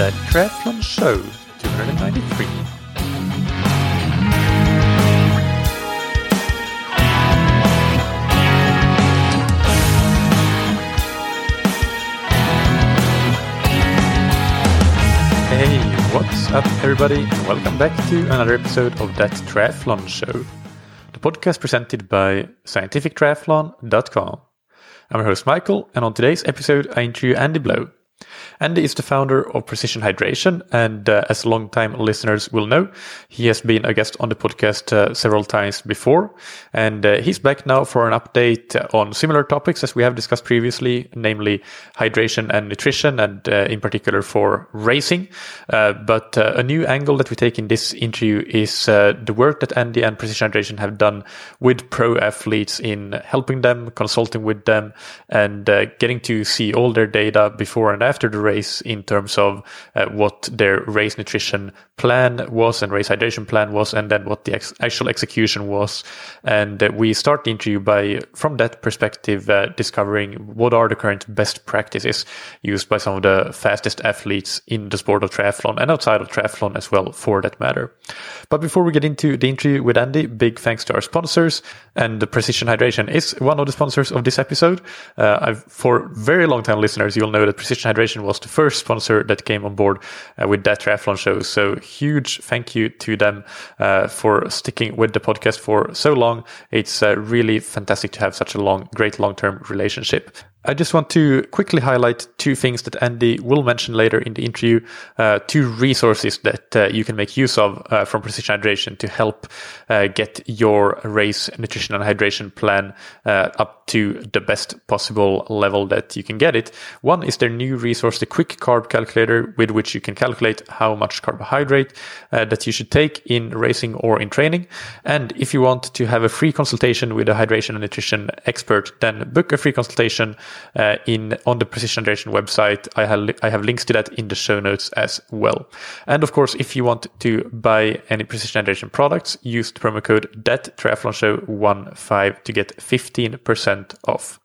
the Triathlon Show 293. Hey, what's up, everybody, and welcome back to another episode of That Triathlon Show, the podcast presented by scientifictriathlon.com. I'm your host, Michael, and on today's episode, I interview Andy Blow. Andy is the founder of Precision Hydration, and uh, as long-time listeners will know, he has been a guest on the podcast uh, several times before. And uh, he's back now for an update on similar topics as we have discussed previously, namely hydration and nutrition, and uh, in particular for racing. Uh, but uh, a new angle that we take in this interview is the work that Andy and Precision Hydration have done with pro athletes in helping them, consulting with them, and getting to see all their data before and after the race in terms of uh, what their race nutrition plan was and race hydration plan was, and then what the ex- actual execution was. And uh, we start the interview by, from that perspective, uh, discovering what are the current best practices used by some of the fastest athletes in the sport of triathlon and outside of triathlon as well, for that matter. But before we get into the interview with Andy, big thanks to our sponsors. And Precision Hydration is one of the sponsors of this episode. Uh, for very long time listeners, you'll know that Precision Hydration was the first sponsor that came on board uh, with that triathlon show. So huge thank you to them uh, for sticking with the podcast for so long. It's uh, really fantastic to have such a long, great long term relationship. I just want to quickly highlight two things that Andy will mention later in the interview, uh, two resources that uh, you can make use of uh, from Precision Hydration to help uh, get your race nutrition and hydration plan uh, up to the best possible level that you can get it. One is their new resource, the Quick Carb Calculator, with which you can calculate how much carbohydrate uh, that you should take in racing or in training. And if you want to have a free consultation with a hydration and nutrition expert, then book a free consultation uh, in on the Precision Hydration website. I have I have links to that in the show notes as well. And of course, if you want to buy any Precision Hydration products, use the promo code that triathlon show 15 to get 15% off.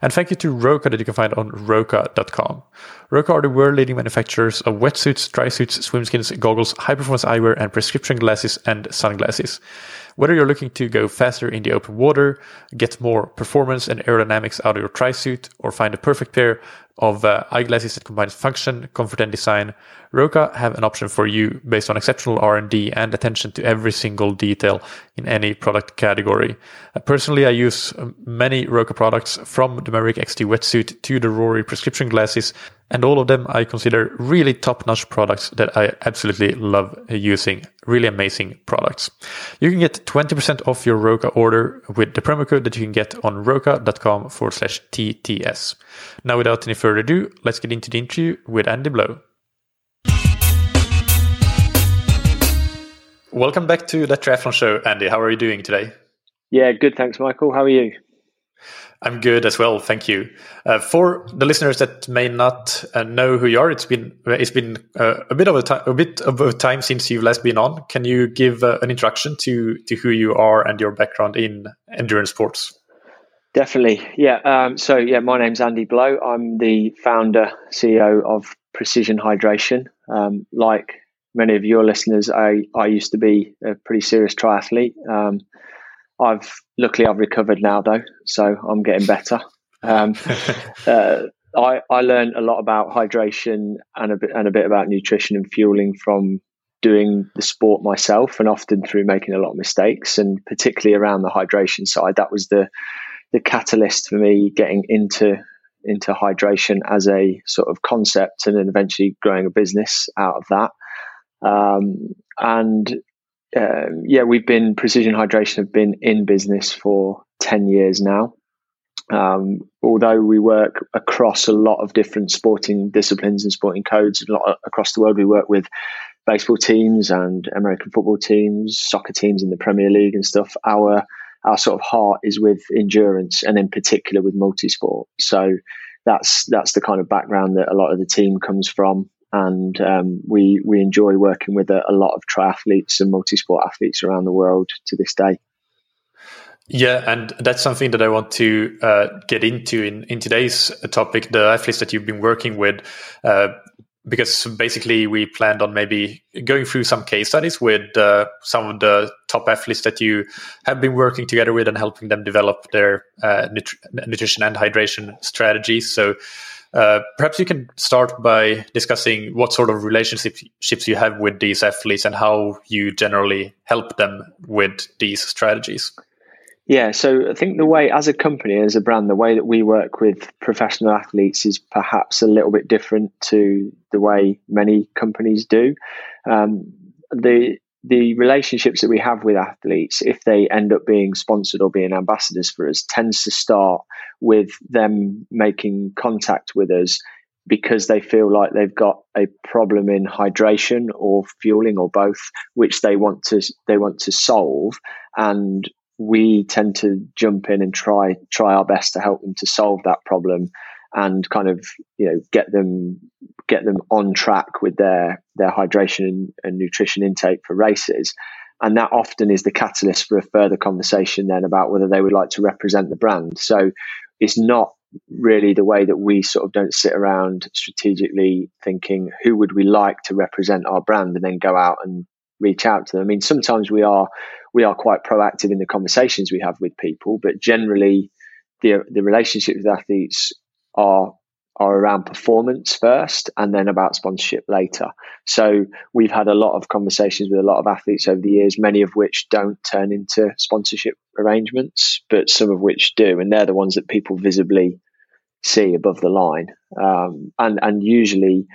And thank you to Roka that you can find on roka.com. Roka are the world leading manufacturers of wetsuits, dry suits, swimskins, goggles, high performance eyewear, and prescription glasses and sunglasses. Whether you're looking to go faster in the open water, get more performance and aerodynamics out of your tri suit, or find a perfect pair of uh, eyeglasses that combines function, comfort, and design, Roka have an option for you based on exceptional R&D and attention to every single detail in any product category. Uh, personally, I use um, many Roka products from the Maverick XT wetsuit to the Rory prescription glasses, and all of them I consider really top-notch products that I absolutely love using. Really amazing products. You can get 20% off your Roka order with the promo code that you can get on roka.com forward slash TTS. Now, without any further ado, let's get into the interview with Andy Blow. Welcome back to the Triathlon Show, Andy. How are you doing today? Yeah, good. Thanks, Michael. How are you? I'm good as well, thank you. Uh, for the listeners that may not uh, know who you are, it's been it's been uh, a bit of a time a bit of a time since you've last been on. Can you give uh, an introduction to to who you are and your background in endurance sports? Definitely, yeah. Um, so yeah, my name's Andy Blow. I'm the founder CEO of Precision Hydration. Um, like many of your listeners, I I used to be a pretty serious triathlete. Um, I've luckily I've recovered now though, so I'm getting better. Um, uh, I I learned a lot about hydration and a bit and a bit about nutrition and fueling from doing the sport myself, and often through making a lot of mistakes, and particularly around the hydration side. That was the the catalyst for me getting into into hydration as a sort of concept, and then eventually growing a business out of that. Um, and um, yeah, we've been Precision Hydration have been in business for ten years now. Um, although we work across a lot of different sporting disciplines and sporting codes across the world, we work with baseball teams and American football teams, soccer teams in the Premier League and stuff. Our our sort of heart is with endurance and in particular with multisport. So that's that's the kind of background that a lot of the team comes from and um, we we enjoy working with a, a, lot of triathletes and multi-sport athletes around the world to this day. Yeah, and that's something that I want to uh, get into in, in today's topic. The athletes that you've been working with, uh, because basically we planned on maybe going through some case studies with uh, some of the top athletes that you have been working together with and helping them develop their uh, nutri- nutrition and hydration strategies. So uh, perhaps you can start by discussing what sort of relationships you have with these athletes and how you generally help them with these strategies. Yeah, so I think the way, as a company, as a brand, the way that we work with professional athletes is perhaps a little bit different to the way many companies do. Um, the the relationships that we have with athletes, if they end up being sponsored or being ambassadors for us, tends to start with them making contact with us because they feel like they've got a problem in hydration or fueling or both, which they want to they want to solve, and we tend to jump in and try try our best to help them to solve that problem and kind of you know get them get them on track with their their hydration and, and nutrition intake for races and that often is the catalyst for a further conversation then about whether they would like to represent the brand so it's not really the way that we sort of don't sit around strategically thinking who would we like to represent our brand and then go out and reach out to them. I mean, sometimes we are we are quite proactive in the conversations we have with people, but generally, the the relationships with athletes are are around performance first and then about sponsorship later. So we've had a lot of conversations with a lot of athletes over the years, many of which don't turn into sponsorship arrangements, but some of which do, and they're the ones that people visibly see above the line. Um, and and usually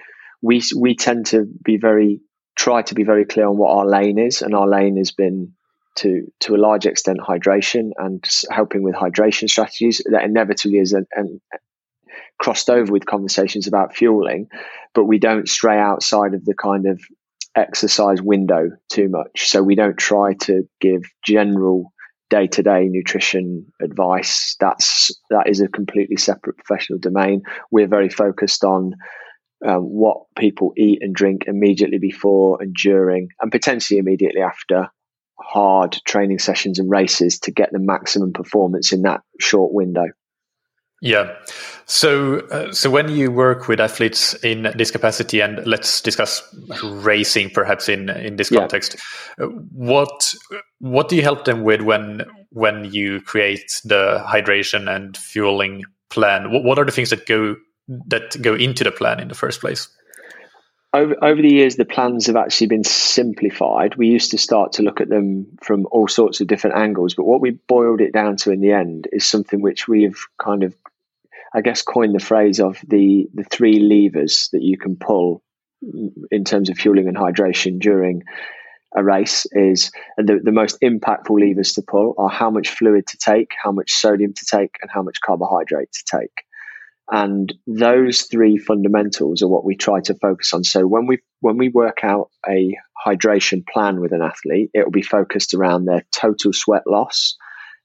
we we tend to be very try to be very clear on what our lane is, and our lane has been to to a large extent hydration and helping with hydration strategies that inevitably is an, an crossed over with conversations about fueling, but we don't stray outside of the kind of exercise window too much. So we don't try to give general day to day nutrition advice. That's that is a completely separate professional domain. We're very focused on um, what people eat and drink immediately before and during, and potentially immediately after hard training sessions and races to get the maximum performance in that short window. Yeah. So, uh, so when you work with athletes in this capacity, and let's discuss racing, perhaps in in this context, yeah. Uh, what what do you help them with when when you create the hydration and fueling plan? What, what are the things that go that go into the plan in the first place? Over, over the years, the plans have actually been simplified. We used to start to look at them from all sorts of different angles, but what we boiled it down to in the end is something which we've kind of, I guess, coined the phrase of the the three levers that you can pull in terms of fueling and hydration during a race is the, the most impactful levers to pull are how much fluid to take, how much sodium to take, and how much carbohydrate to take. And those three fundamentals are what we try to focus on. So when we when we work out a hydration plan with an athlete, it will be focused around their total sweat loss,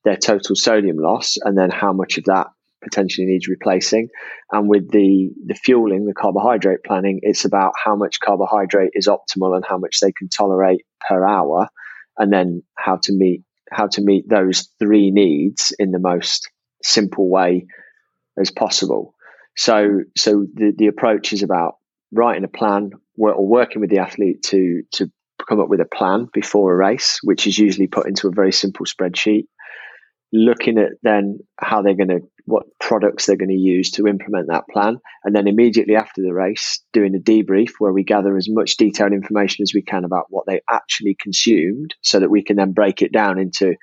their total sodium loss, and then how much of that potentially needs replacing. And with the the fueling, the carbohydrate planning, it's about how much carbohydrate is optimal and how much they can tolerate per hour, and then how to meet how to meet those three needs in the most simple way as possible. So, so the, the approach is about writing a plan or working with the athlete to to come up with a plan before a race, which is usually put into a very simple spreadsheet. Looking at then how they're going to, what products they're going to use to implement that plan. And then immediately after the race, doing a debrief where we gather as much detailed information as we can about what they actually consumed so that we can then break it down into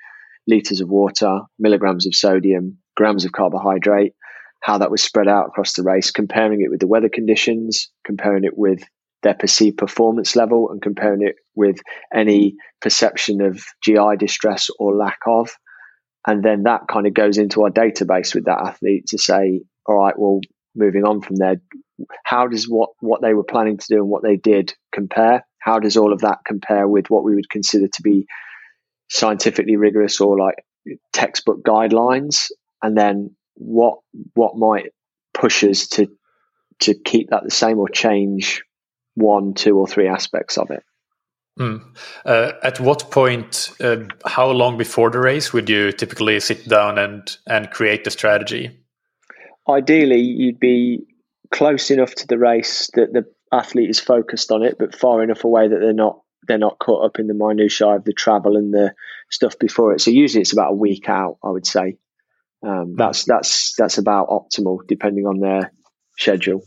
liters of water, milligrams of sodium, grams of carbohydrate, how that was spread out across the race, comparing it with the weather conditions, comparing it with their perceived performance level, and comparing it with any perception of GI distress or lack of. And then that kind of goes into our database with that athlete to say, all right, well, moving on from there, how does what, what they were planning to do and what they did compare? How does all of that compare with what we would consider to be scientifically rigorous or like textbook guidelines? And then what what might push us to to keep that the same or change one, two, or three aspects of it. Mm. Uh, at what point, uh, how long before the race would you typically sit down and and create the strategy? Ideally, you'd be close enough to the race that the athlete is focused on it, but far enough away that they're not they're not caught up in the minutiae of the travel and the stuff before it. So usually it's about a week out, I would say. Um, that's that's that's about optimal depending on their schedule.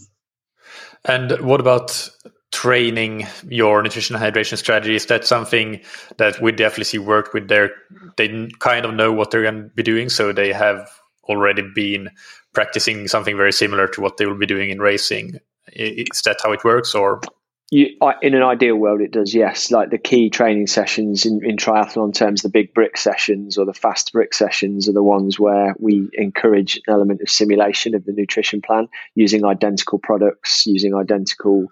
And what about training your nutrition and hydration strategy? Is that something that we definitely see work with their they kind of know what they're going to be doing, so they have already been practicing something very similar to what they will be doing in racing. Is that how it works, or you, in an ideal world, it does, yes. Like the key training sessions in, in triathlon terms, the big brick sessions or the fast brick sessions are the ones where we encourage an element of simulation of the nutrition plan using identical products, using identical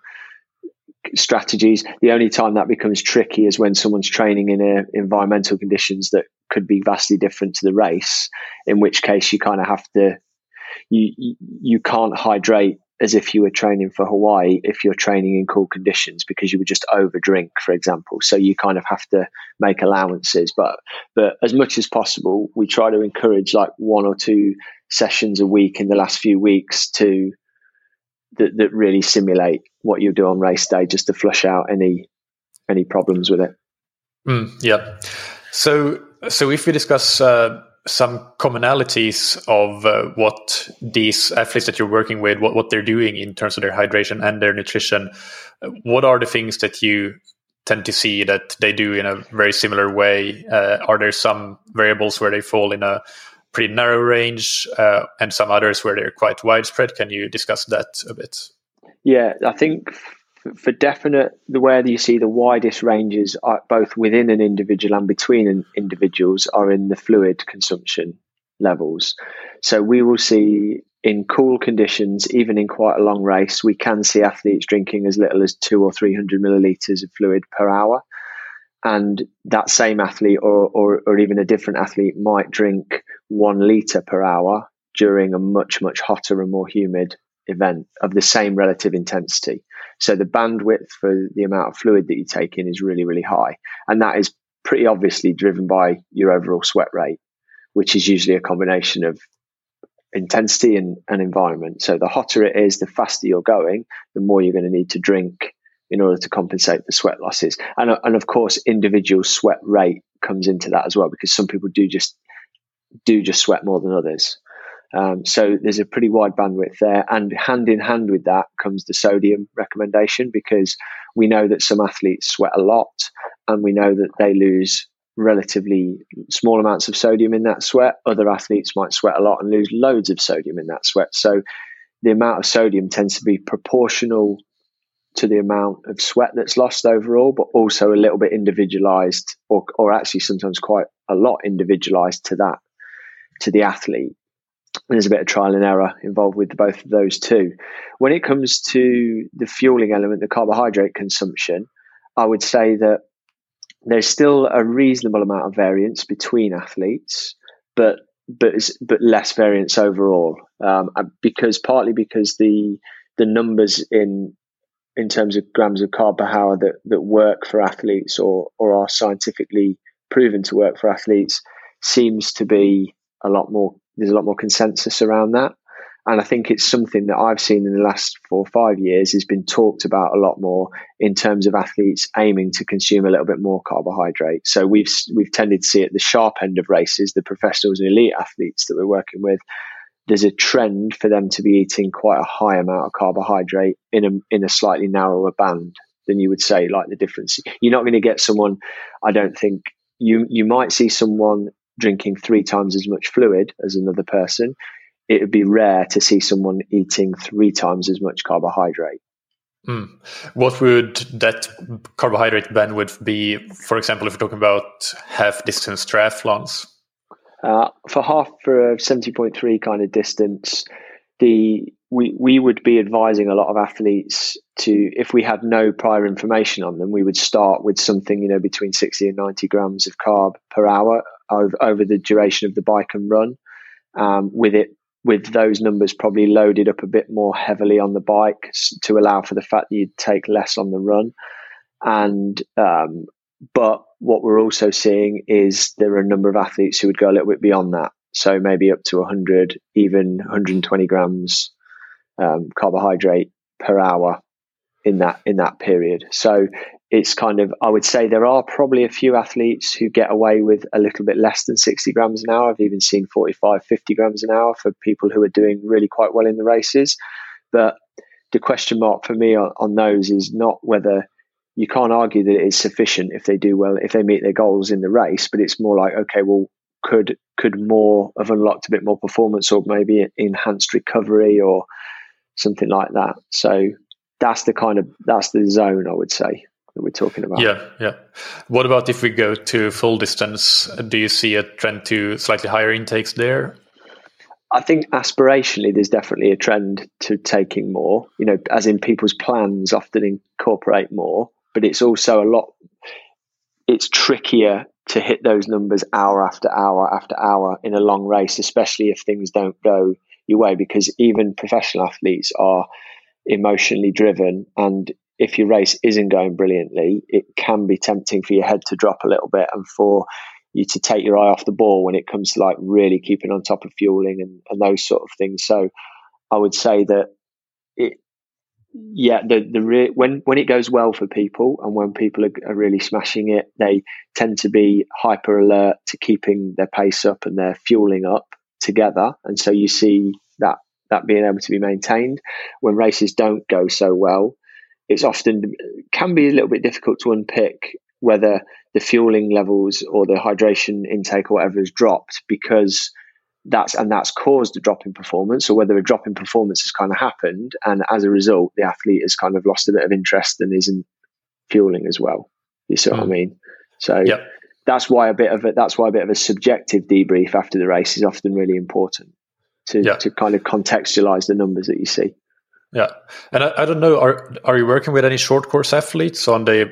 strategies. The only time that becomes tricky is when someone's training in a, environmental conditions that could be vastly different to the race, in which case you kind of have to, you, you can't hydrate as if you were training for Hawaii if you're training in cool conditions because you would just overdrink, for example. So you kind of have to make allowances. But but as much as possible, we try to encourage like one or two sessions a week in the last few weeks to that, that really simulate what you do on race day just to flush out any any problems with it. Mm, yeah. So so if we discuss uh, some commonalities of uh, what these athletes that you're working with, what, what they're doing in terms of their hydration and their nutrition. What are the things that you tend to see that they do in a very similar way? Uh, are there some variables where they fall in a pretty narrow range uh, and some others where they're quite widespread? Can you discuss that a bit? Yeah, I think for definite, the where you see the widest ranges, are both within an individual and between individuals, are in the fluid consumption levels. So we will see in cool conditions, even in quite a long race, we can see athletes drinking as little as two or three hundred milliliters of fluid per hour. And that same athlete, or, or, or even a different athlete, might drink one liter per hour during a much, much hotter and more humid event of the same relative intensity. So the bandwidth for the amount of fluid that you take in is really, really high. And that is pretty obviously driven by your overall sweat rate, which is usually a combination of intensity and, and environment. So the hotter it is, the faster you're going, the more you're going to need to drink in order to compensate for sweat losses. And, and of course, individual sweat rate comes into that as well, because some people do just do just sweat more than others. Um, so there's a pretty wide bandwidth there. And hand in hand with that comes the sodium recommendation because we know that some athletes sweat a lot and we know that they lose relatively small amounts of sodium in that sweat. Other athletes might sweat a lot and lose loads of sodium in that sweat. So the amount of sodium tends to be proportional to the amount of sweat that's lost overall, but also a little bit individualized or, or actually sometimes quite a lot individualized to that, to the athlete there's a bit of trial and error involved with both of those two. When it comes to the fueling element, the carbohydrate consumption, I would say that there's still a reasonable amount of variance between athletes, but but but less variance overall. Um, because partly because the the numbers in in terms of grams of carb per hour that that work for athletes or or are scientifically proven to work for athletes seems to be a lot more there's a lot more consensus around that. And I think it's something that I've seen in the last four or five years has been talked about a lot more in terms of athletes aiming to consume a little bit more carbohydrate. So we've we've tended to see at the sharp end of races, the professionals and elite athletes that we're working with, there's a trend for them to be eating quite a high amount of carbohydrate in a in a slightly narrower band than you would say like the difference. You're not going to get someone, I don't think you you might see someone drinking three times as much fluid as another person, it would be rare to see someone eating three times as much carbohydrate. Mm. What would that carbohydrate bandwidth be, for example, if we're talking about half distance triathlons? Uh, for half for a 70.3 kind of distance, the we we would be advising a lot of athletes to if we had no prior information on them, we would start with something you know between 60 and 90 grams of carb per hour over, over the duration of the bike and run. Um, with it, with those numbers probably loaded up a bit more heavily on the bike to allow for the fact that you'd take less on the run. And um, but what we're also seeing is there are a number of athletes who would go a little bit beyond that. So maybe up to 100, even 120 grams um, carbohydrate per hour in that in that period. So it's kind of I would say there are probably a few athletes who get away with a little bit less than 60 grams an hour. I've even seen 45, 50 grams an hour for people who are doing really quite well in the races. But the question mark for me on, on those is not whether you can't argue that it is sufficient if they do well, if they meet their goals in the race, but it's more like, okay, well, could could more have unlocked a bit more performance or maybe enhanced recovery or something like that. So that's the kind of that's the zone I would say that we're talking about. Yeah, yeah. What about if we go to full distance? Do you see a trend to slightly higher intakes there? I think aspirationally, there's definitely a trend to taking more. You know, as in people's plans often incorporate more, but it's also a lot. It's trickier to hit those numbers hour after hour after hour in a long race, especially if things don't go your way, because even professional athletes are emotionally driven. And if your race isn't going brilliantly, it can be tempting for your head to drop a little bit and for you to take your eye off the ball when it comes to like really keeping on top of fueling and, and those sort of things. So I would say that it, yeah, the the re- when when it goes well for people and when people are, are, really smashing it, they tend to be hyper alert to keeping their pace up and their fueling up together, and so you see that that being able to be maintained. When races don't go so well, it's often can be a little bit difficult to unpick whether the fueling levels or the hydration intake or whatever has dropped because that's and that's caused a drop in performance or whether a drop in performance has kind of happened and as a result the athlete has kind of lost a bit of interest and isn't fueling as well you see what mm. i mean so yep. that's why a bit of it that's why a bit of a subjective debrief after the race is often really important to, yep. to kind of contextualize the numbers that you see yeah, and I, I, don't know. Are are you working with any short course athletes on the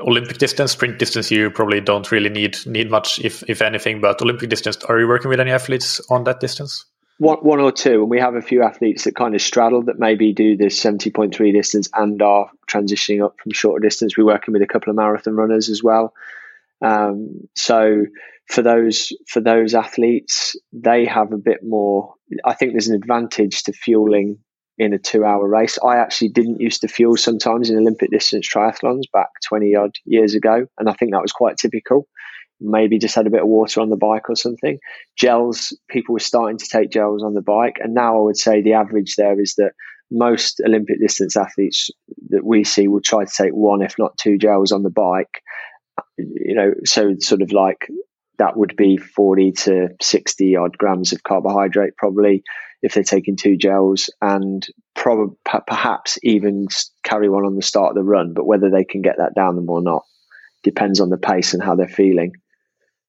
Olympic distance, sprint distance? You probably don't really need need much, if if anything. But Olympic distance, are you working with any athletes on that distance? One, one or two, and we have a few athletes that kind of straddle that maybe do this seventy point three distance and are transitioning up from shorter distance. We're working with a couple of marathon runners as well. Um, so for those for those athletes, they have a bit more. I think there's an advantage to fueling in a two hour race. I actually didn't used to fuel sometimes in Olympic distance triathlons back 20 odd years ago. And I think that was quite typical. Maybe just had a bit of water on the bike or something. Gels, people were starting to take gels on the bike. And now I would say the average there is that most Olympic distance athletes that we see will try to take one, if not two gels on the bike. You know, so it's sort of like that would be 40 to 60 odd grams of carbohydrate probably if they're taking two gels and probably perhaps even carry one on the start of the run. But whether they can get that down them or not depends on the pace and how they're feeling.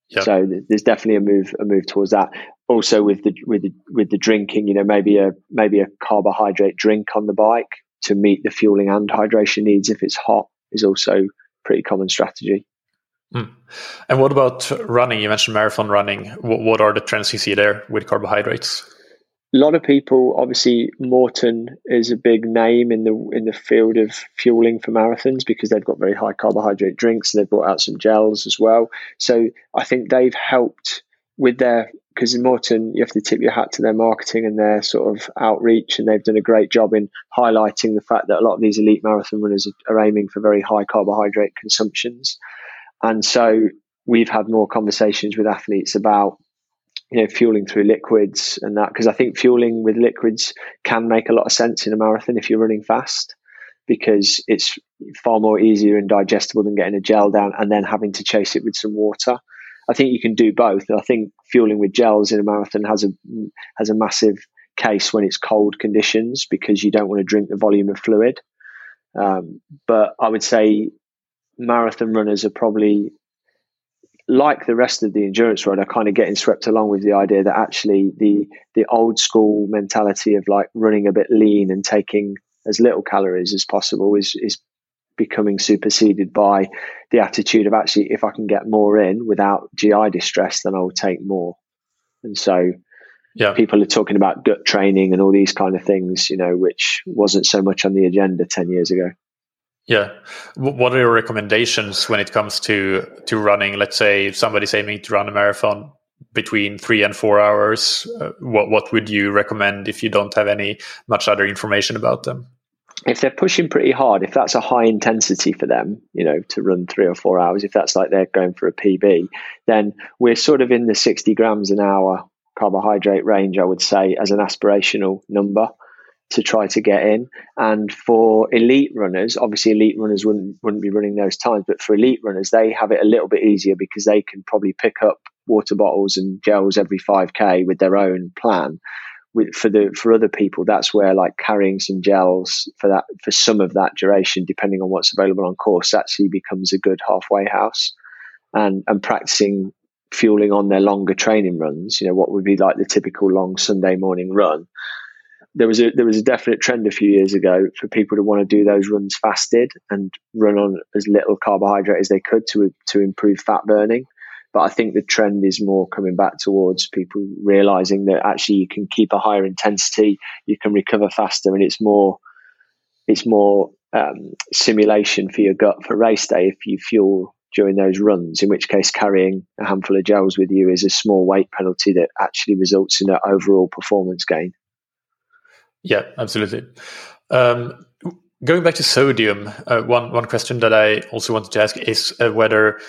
Yep. So there's definitely a move a move towards that. Also with the with the with the drinking, you know, maybe a maybe a carbohydrate drink on the bike to meet the fueling and hydration needs if it's hot is also pretty common strategy. Mm. And what about running? You mentioned marathon running. What, what are the trends you see there with carbohydrates? a lot of people obviously Maurten is a big name in the in the field of fueling for marathons because they've got very high carbohydrate drinks they've brought out some gels as well so i think they've helped with their because in Maurten you have to tip your hat to their marketing and their sort of outreach and they've done a great job in highlighting the fact that a lot of these elite marathon runners are aiming for very high carbohydrate consumptions and so we've had more conversations with athletes about you know, fueling through liquids and that, because I think fueling with liquids can make a lot of sense in a marathon if you're running fast, because it's far more easier and digestible than getting a gel down and then having to chase it with some water. I think you can do both. I think fueling with gels in a marathon has a has a massive case when it's cold conditions because you don't want to drink the volume of fluid. Um, but I would say marathon runners are probably like the rest of the endurance are kind of getting swept along with the idea that actually the the old school mentality of like running a bit lean and taking as little calories as possible is is becoming superseded by the attitude of actually if I can get more in without GI distress, then I will take more. And so yeah. people are talking about gut training and all these kind of things, you know, which wasn't so much on the agenda 10 years ago. Yeah. What are your recommendations when it comes to to running? Let's say if somebody's aiming to run a marathon between three and four hours, uh, what what would you recommend if you don't have any much other information about them? if they're pushing pretty hard, if that's a high intensity for them, you know, to run three or four hours, if that's like they're going for a PB, then we're sort of in the 60 grams an hour carbohydrate range, I would say, as an aspirational number to try to get in. And for elite runners, obviously elite runners wouldn't wouldn't be running those times, but for elite runners, they have it a little bit easier because they can probably pick up water bottles and gels every 5k with their own plan. With, for the for other people, that's where like carrying some gels for that for some of that duration, depending on what's available on course, actually becomes a good halfway house. And and practicing fueling on their longer training runs, you know, what would be like the typical long Sunday morning run, there was a there was a definite trend a few years ago for people to want to do those runs fasted and run on as little carbohydrate as they could to to improve fat burning. But I think the trend is more coming back towards people realizing that actually you can keep a higher intensity, you can recover faster, and it's more it's more um, simulation for your gut for race day if you fuel during those runs. In which case, carrying a handful of gels with you is a small weight penalty that actually results in an overall performance gain. Yeah, absolutely. Um, going back to sodium, uh, one one question that I also wanted to ask is uh, whether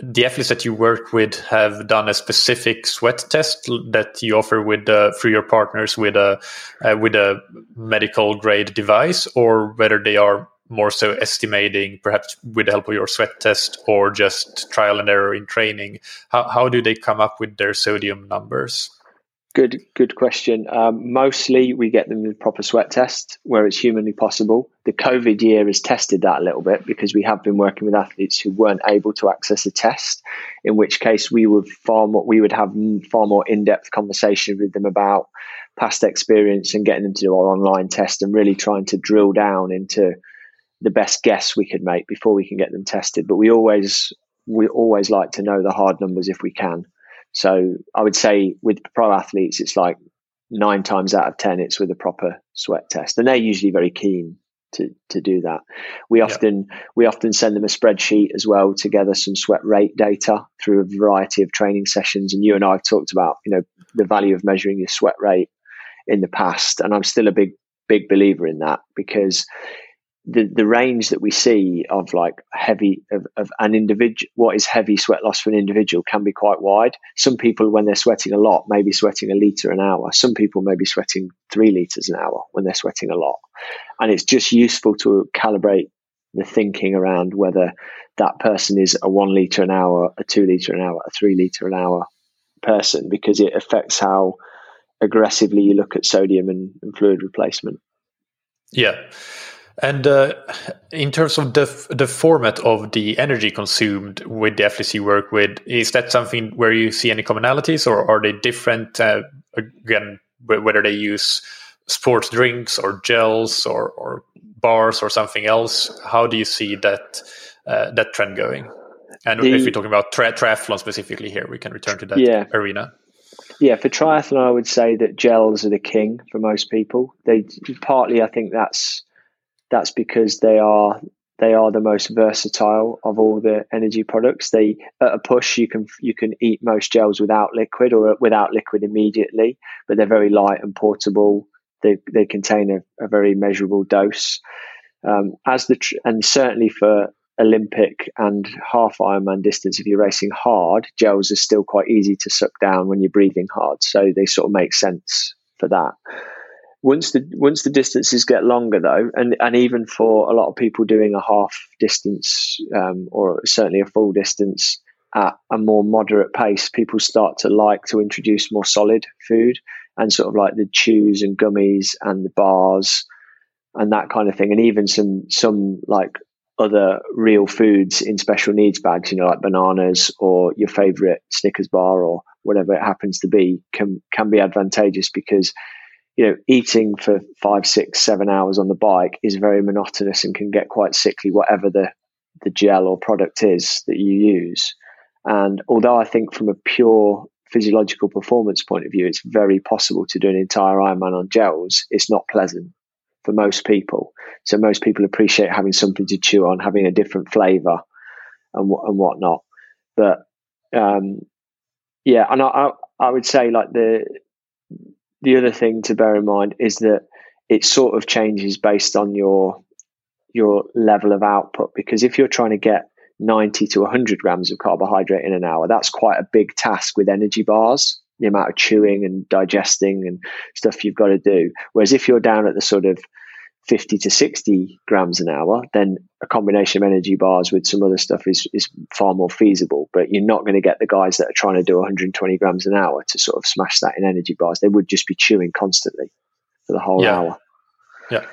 the athletes that you work with have done a specific sweat test that you offer with uh, through your partners with a uh, with a medical grade device, or whether they are more so estimating, perhaps with the help of your sweat test or just trial and error in training. How how do they come up with their sodium numbers? Good, good question. Um, mostly, we get them with proper sweat tests where it's humanly possible. The COVID year has tested that a little bit because we have been working with athletes who weren't able to access a test. In which case, we would far more, we would have far more in-depth conversation with them about past experience and getting them to do our online test and really trying to drill down into the best guess we could make before we can get them tested. But we always we always like to know the hard numbers if we can. So I would say with pro athletes, it's like nine times out of 10, it's with a proper sweat test. And they're usually very keen to, to do that. We often, yeah. we often send them a spreadsheet as well to gather some sweat rate data through a variety of training sessions. And you and I have talked about, you know, the value of measuring your sweat rate in the past. And I'm still a big, big believer in that because the the range that we see of like heavy of, of an individual what is heavy sweat loss for an individual can be quite wide. Some people when they're sweating a lot may be sweating a liter an hour. Some people may be sweating three liters an hour when they're sweating a lot. And it's just useful to calibrate the thinking around whether that person is a one liter an hour a two liter an hour a three liter an hour person because it affects how aggressively you look at sodium and, and fluid replacement. Yeah and uh, in terms of the the format of the energy consumed with the athletes you work with, is that something where you see any commonalities, or are they different? Uh, again, whether they use sports drinks or gels or, or bars or something else, how do you see that uh, that trend going? And the, if we're talking about tri- triathlon specifically here, we can return to that yeah. arena. Yeah, for triathlon, I would say that gels are the king for most people. They partly, I think that's that's because they are they are the most versatile of all the energy products. They at a push you can you can eat most gels without liquid or without liquid immediately, but they're very light and portable. They they contain a, a very measurable dose. Um, as the tr- and certainly for Olympic and half Ironman distance, if you're racing hard, gels are still quite easy to suck down when you're breathing hard. So they sort of make sense for that. Once the once the distances get longer though, and and even for a lot of people doing a half distance um, or certainly a full distance at a more moderate pace, people start to like to introduce more solid food and sort of like the chews and gummies and the bars and that kind of thing, and even some some like other real foods in special needs bags, you know, like bananas or your favorite Snickers bar or whatever it happens to be, can can be advantageous because you know, eating for five, six, seven hours on the bike is very monotonous and can get quite sickly, whatever the, the gel or product is that you use. And although I think from a pure physiological performance point of view, it's very possible to do an entire Ironman on gels, it's not pleasant for most people. So most people appreciate having something to chew on, having a different flavor and, and whatnot. But um, yeah, and I, I, I would say like the the other thing to bear in mind is that it sort of changes based on your your level of output because if you're trying to get 90 to 100 grams of carbohydrate in an hour that's quite a big task with energy bars the amount of chewing and digesting and stuff you've got to do. Whereas if you're down at the sort of 50 to 60 grams an hour, then a combination of energy bars with some other stuff is, is far more feasible. But you're not going to get the guys that are trying to do 120 grams an hour to sort of smash that in energy bars. They would just be chewing constantly for the whole yeah. hour. Yeah.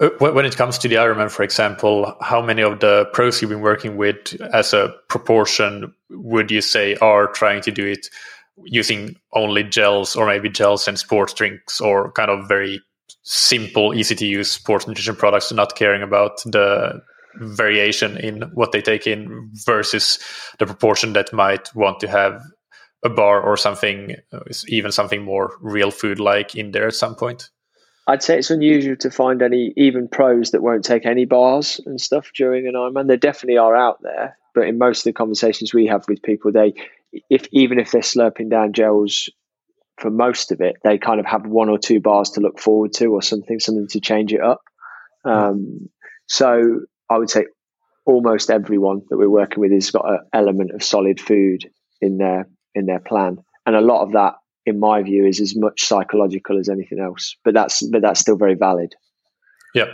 Uh, when it comes to the Ironman, for example, how many of the pros you've been working with as a proportion would you say are trying to do it using only gels or maybe gels and sports drinks or kind of very simple, easy to use sports nutrition products, not caring about the variation in what they take in versus the proportion that might want to have a bar or something, uh, even something more real food like in there at some point? I'd say it's unusual to find any even pros that won't take any bars and stuff during an Ironman. There definitely are out there, but in most of the conversations we have with people, they if even if they're slurping down gels for most of it, they kind of have one or two bars to look forward to or something, something to change it up. Um, so I would say almost everyone that we're working with has got an element of solid food in their in their plan, and a lot of that, in my view, is as much psychological as anything else. But that's but that's still very valid. Yeah.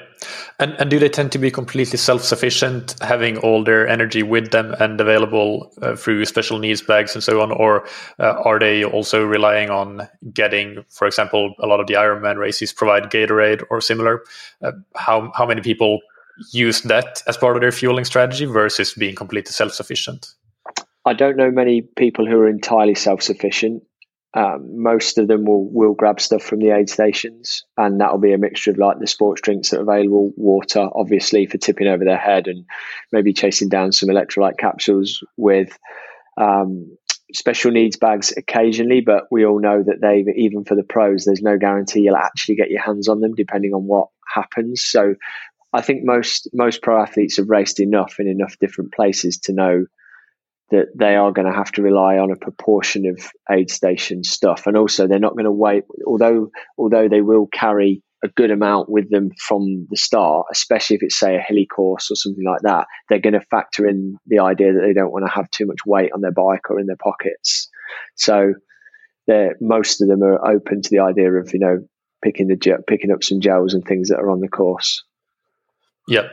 And and do they tend to be completely self-sufficient, having all their energy with them and available uh, through special needs bags and so on, or uh, are they also relying on getting, for example, a lot of the Ironman races provide Gatorade or similar? Uh, how how many people use that as part of their fueling strategy versus being completely self-sufficient? I don't know many people who are entirely self-sufficient. Um, most of them will will grab stuff from the aid stations, and that'll be a mixture of like the sports drinks that are available, water, obviously for tipping over their head, and maybe chasing down some electrolyte capsules with um, special needs bags occasionally. But we all know that they, even for the pros, there's no guarantee you'll actually get your hands on them, depending on what happens. So, I think most most pro athletes have raced enough in enough different places to know that they are going to have to rely on a proportion of aid station stuff, and also they're not going to wait. Although although they will carry a good amount with them from the start, especially if it's say a hilly course or something like that, they're going to factor in the idea that they don't want to have too much weight on their bike or in their pockets. So most of them are open to the idea of you know picking the picking up some gels and things that are on the course. Yeah.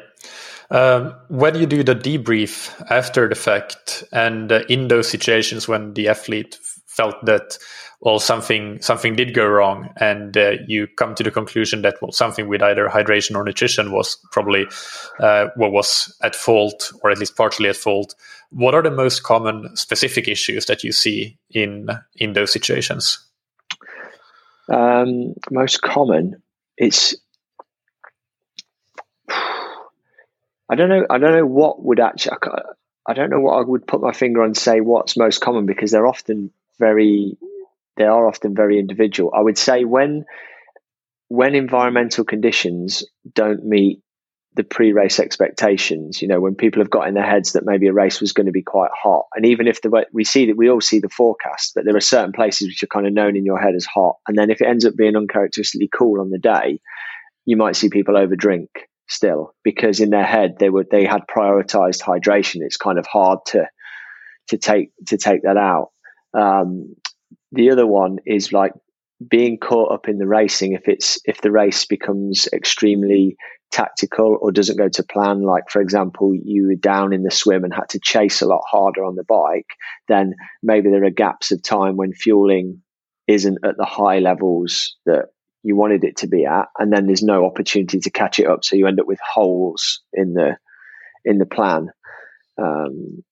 Um, when you do the debrief after the fact, and uh, in those situations when the athlete felt that well something something did go wrong, and uh, you come to the conclusion that well something with either hydration or nutrition was probably uh, what was at fault, or at least partially at fault. What are the most common specific issues that you see in in those situations? Um, most common, it's I don't know. I don't know what would actually. I don't know what I would put my finger on. Say what's most common because they're often very. They are often very individual. I would say when when environmental conditions don't meet the pre-race expectations, you know, when people have got in their heads that maybe a race was going to be quite hot, and even if the we see that we all see the forecast, but there are certain places which are kind of known in your head as hot, and then if it ends up being uncharacteristically cool on the day, you might see people overdrink still because in their head they were they had prioritized hydration. It's kind of hard to to take to take that out. Um, the other one is like being caught up in the racing if it's if the race becomes extremely tactical or doesn't go to plan like for example you were down in the swim and had to chase a lot harder on the bike then maybe there are gaps of time when fueling isn't at the high levels that you wanted it to be at, and then there's no opportunity to catch it up. So you end up with holes in the in the plan. Um,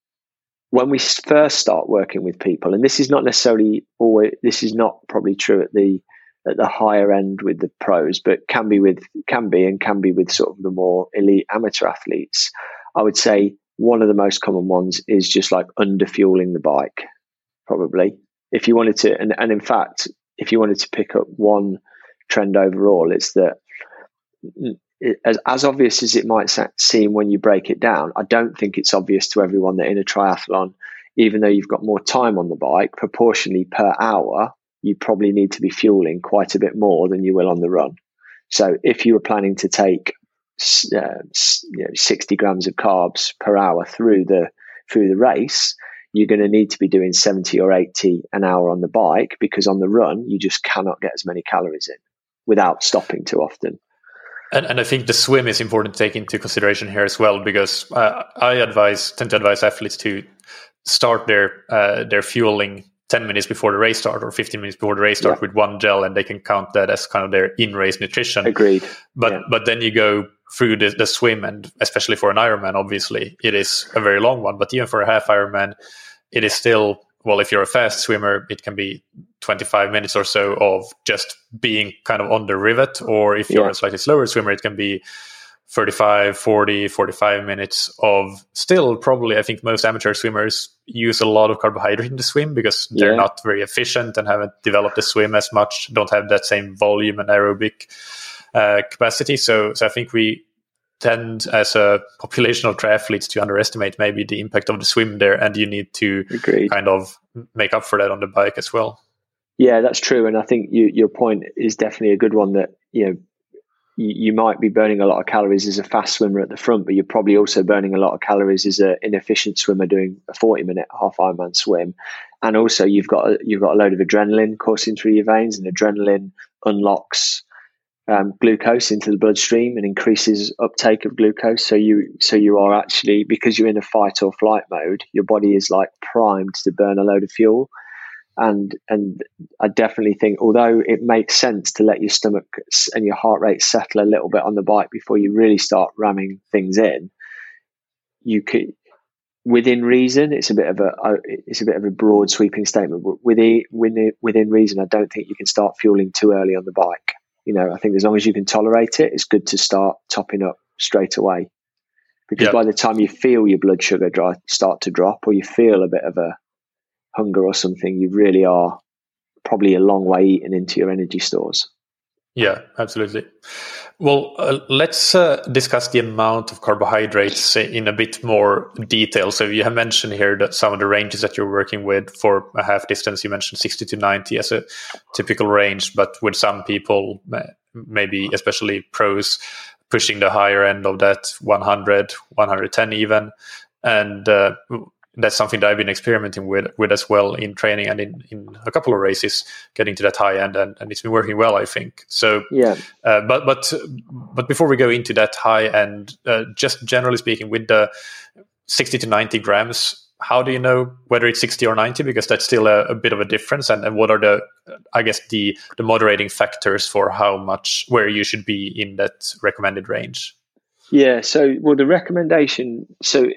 when we first start working with people, and this is not necessarily always, this is not probably true at the at the higher end with the pros, but can be with can be and can be with sort of the more elite amateur athletes. I would say one of the most common ones is just like underfueling the bike, probably. If you wanted to, and, and in fact, if you wanted to pick up one trend overall. It's that as, as obvious as it might seem when you break it down, I don't think it's obvious to everyone that in a triathlon, even though you've got more time on the bike, proportionally per hour, you probably need to be fueling quite a bit more than you will on the run. So if you were planning to take uh, you know, 60 grams of carbs per hour through the through the race, you're going to need to be doing 70 or 80 an hour on the bike because on the run you just cannot get as many calories in without stopping too often. And, and I think the swim is important to take into consideration here as well because uh, I advise tend to advise athletes to start their uh, their fueling 10 minutes before the race start or 15 minutes before the race start yeah. with one gel and they can count that as kind of their in race nutrition agreed but yeah. but then you go through the, the swim and especially for an ironman obviously it is a very long one but even for a half ironman it is still well if you're a fast swimmer it can be 25 minutes or so of just being kind of on the rivet or if you're yeah. a slightly slower swimmer it can be 35 40 45 minutes of still probably i think most amateur swimmers use a lot of carbohydrate in the swim because they're not very efficient and haven't developed the swim as much don't have that same volume and aerobic uh, capacity so so i think we tend as a population of triathletes to underestimate maybe the impact of the swim there and you need to Agreed. kind of make up for that on the bike as well yeah that's true and i think you, your point is definitely a good one that you know you, you might be burning a lot of calories as a fast swimmer at the front, but you're probably also burning a lot of calories as an inefficient swimmer doing a 40 minute half Ironman swim. And also, you've got a, you've got a load of adrenaline coursing through your veins, and adrenaline unlocks um, glucose into the bloodstream and increases uptake of glucose. So you so you are actually because you're in a fight or flight mode, your body is like primed to burn a load of fuel and and I definitely think although it makes sense to let your stomach and your heart rate settle a little bit on the bike before you really start ramming things in, you could within reason. It's a bit of a it's a bit of a broad sweeping statement. Within within within reason, I don't think you can start fueling too early on the bike. You know, I think as long as you can tolerate it, it's good to start topping up straight away. Because yep. by the time you feel your blood sugar dry, start to drop, or you feel a bit of a hunger or something, you really are probably a long way eaten into your energy stores. Yeah, absolutely. Well, uh, let's uh, discuss the amount of carbohydrates in a bit more detail. So you have mentioned here that some of the ranges that you're working with for a half distance, you mentioned 60 to 90 as a typical range, but with some people, maybe especially pros, pushing the higher end of that 100, 110 even. And uh, that's something that I've been experimenting with with as well in training and in, in a couple of races, getting to that high end, and, and it's been working well, I think. So yeah, uh, but but but before we go into that high end, uh, just generally speaking, with the sixty to ninety grams, how do you know whether it's sixty or ninety? Because that's still a, a bit of a difference, and, and what are the I guess the the moderating factors for how much where you should be in that recommended range? Yeah, so well, the recommendation so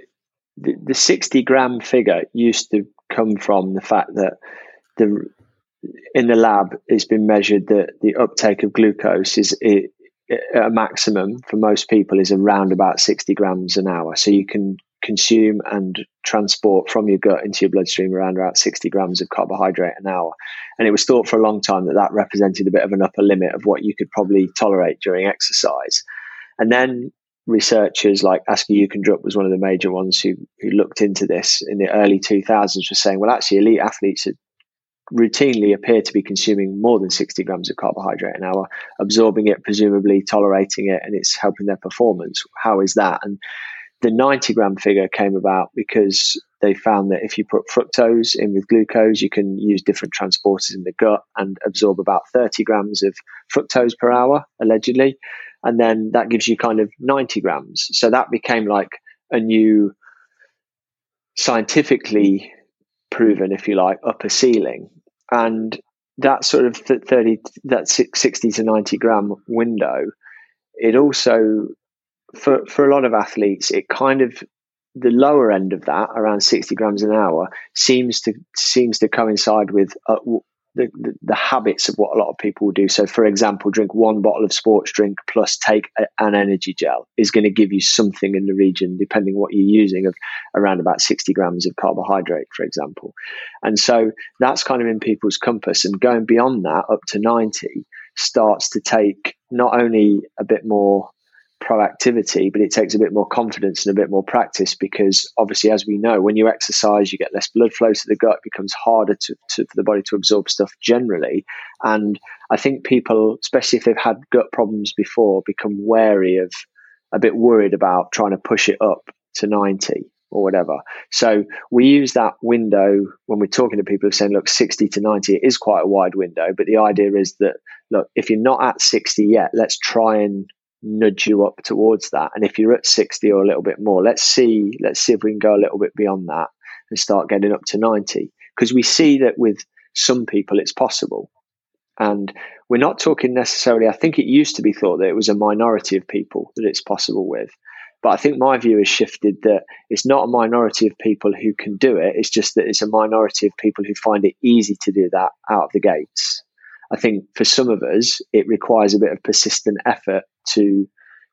the, the 60 gram figure used to come from the fact that the in the lab it's been measured that the uptake of glucose is it, a maximum for most people is around about 60 grams an hour. So you can consume and transport from your gut into your bloodstream around about 60 grams of carbohydrate an hour. And it was thought for a long time that that represented a bit of an upper limit of what you could probably tolerate during exercise. And then researchers like Asker Jeukendrup mm. was one of the major ones who who looked into this in the early 2000s was saying, well, actually, elite athletes routinely appear to be consuming more than 60 grams of carbohydrate an hour, absorbing it, presumably tolerating it, and it's helping their performance. How is that? And the 90 gram figure came about because they found that if you put fructose in with glucose, you can use different transporters in the gut and absorb about 30 grams of fructose per hour, allegedly and then that gives you kind of 90 grams. So that became like a new scientifically proven, if you like, upper ceiling. And that sort of 30, that 60 to 90 gram window, it also, for, for a lot of athletes, it kind of, the lower end of that, around 60 grams an hour, seems to seems to coincide with uh, the, the, the, habits of what a lot of people do. So, for example, drink one bottle of sports drink plus take a, an energy gel is going to give you something in the region, depending what you're using, of around about 60 grams of carbohydrate, for example. And so that's kind of in people's compass. And going beyond that, up to 90, starts to take not only a bit more proactivity, but it takes a bit more confidence and a bit more practice because obviously, as we know, when you exercise, you get less blood flow to the gut, it becomes harder to, to, for the body to absorb stuff generally. And I think people, especially if they've had gut problems before, become wary of a bit worried about trying to push it up to 90 or whatever. So we use that window when we're talking to people are saying, look, 60 to 90 it is quite a wide window. But the idea is that, look, if you're not at 60 yet, let's try and nudge you up towards that. And if you're at 60 or a little bit more, let's see, let's see if we can go a little bit beyond that and start getting up to 90. Because we see that with some people it's possible. And we're not talking necessarily, I think it used to be thought that it was a minority of people that it's possible with. But I think my view has shifted that it's not a minority of people who can do it. It's just that it's a minority of people who find it easy to do that out of the gates. I think for some of us, it requires a bit of persistent effort to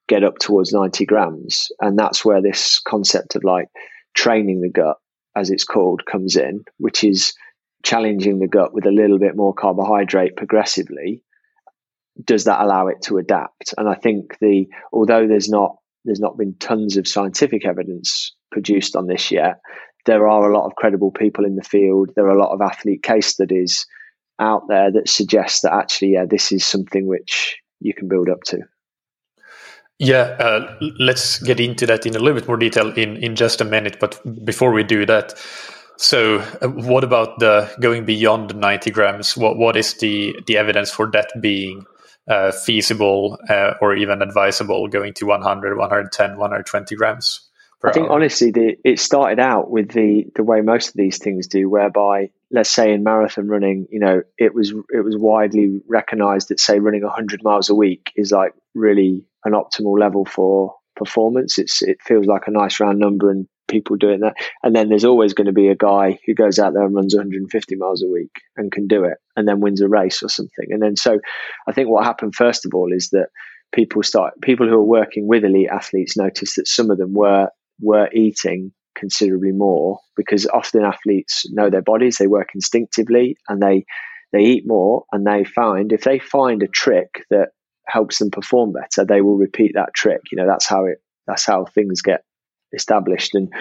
get up towards 90 grams. And that's where this concept of like training the gut, as it's called, comes in, which is challenging the gut with a little bit more carbohydrate progressively. Does that allow it to adapt? And I think the although there's not there's not been tons of scientific evidence produced on this yet, there are a lot of credible people in the field. There are a lot of athlete case studies out there that suggests that actually, yeah, this is something which you can build up to. Yeah, uh, let's get into that in a little bit more detail in, in just a minute. But before we do that, so uh, what about the going beyond 90 grams? What what is the the evidence for that being uh, feasible uh, or even advisable going to 100, 110, 120 grams? I think hour? honestly, the, it started out with the the way most of these things do, whereby let's say in marathon running, you know, it was it was widely recognised that say running 100 miles a week is like really an optimal level for performance. It's it feels like a nice round number, and people doing that. And then there's always going to be a guy who goes out there and runs 150 miles a week and can do it, and then wins a race or something. And then so, I think what happened first of all is that people start people who are working with elite athletes noticed that some of them were were eating considerably more because often athletes know their bodies, they work instinctively and they they eat more and they find if they find a trick that helps them perform better, they will repeat that trick. You know, that's how it that's how things get established. And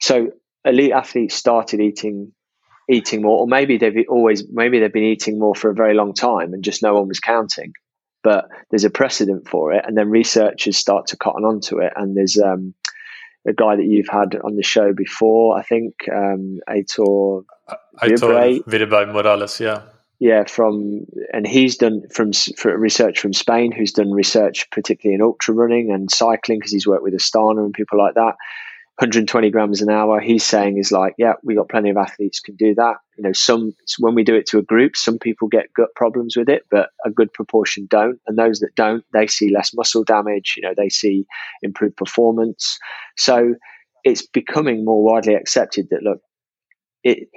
so elite athletes started eating eating more, or maybe they've always maybe they've been eating more for a very long time and just no one was counting. But there's a precedent for it, and then researchers start to cotton onto it, and there's um, a guy that you've had on the show before. I think um, Aitor Viribay Morales, yeah, yeah. From and he's done from for research from Spain, who's done research particularly in ultra running and cycling because he's worked with Astana and people like that. 120 grams an hour he's saying is like yeah we got plenty of athletes can do that. You know some when we do it to a group some people get gut problems with it but a good proportion don't. And those that don't they see less muscle damage you know they see improved performance. So it's becoming more widely accepted that look it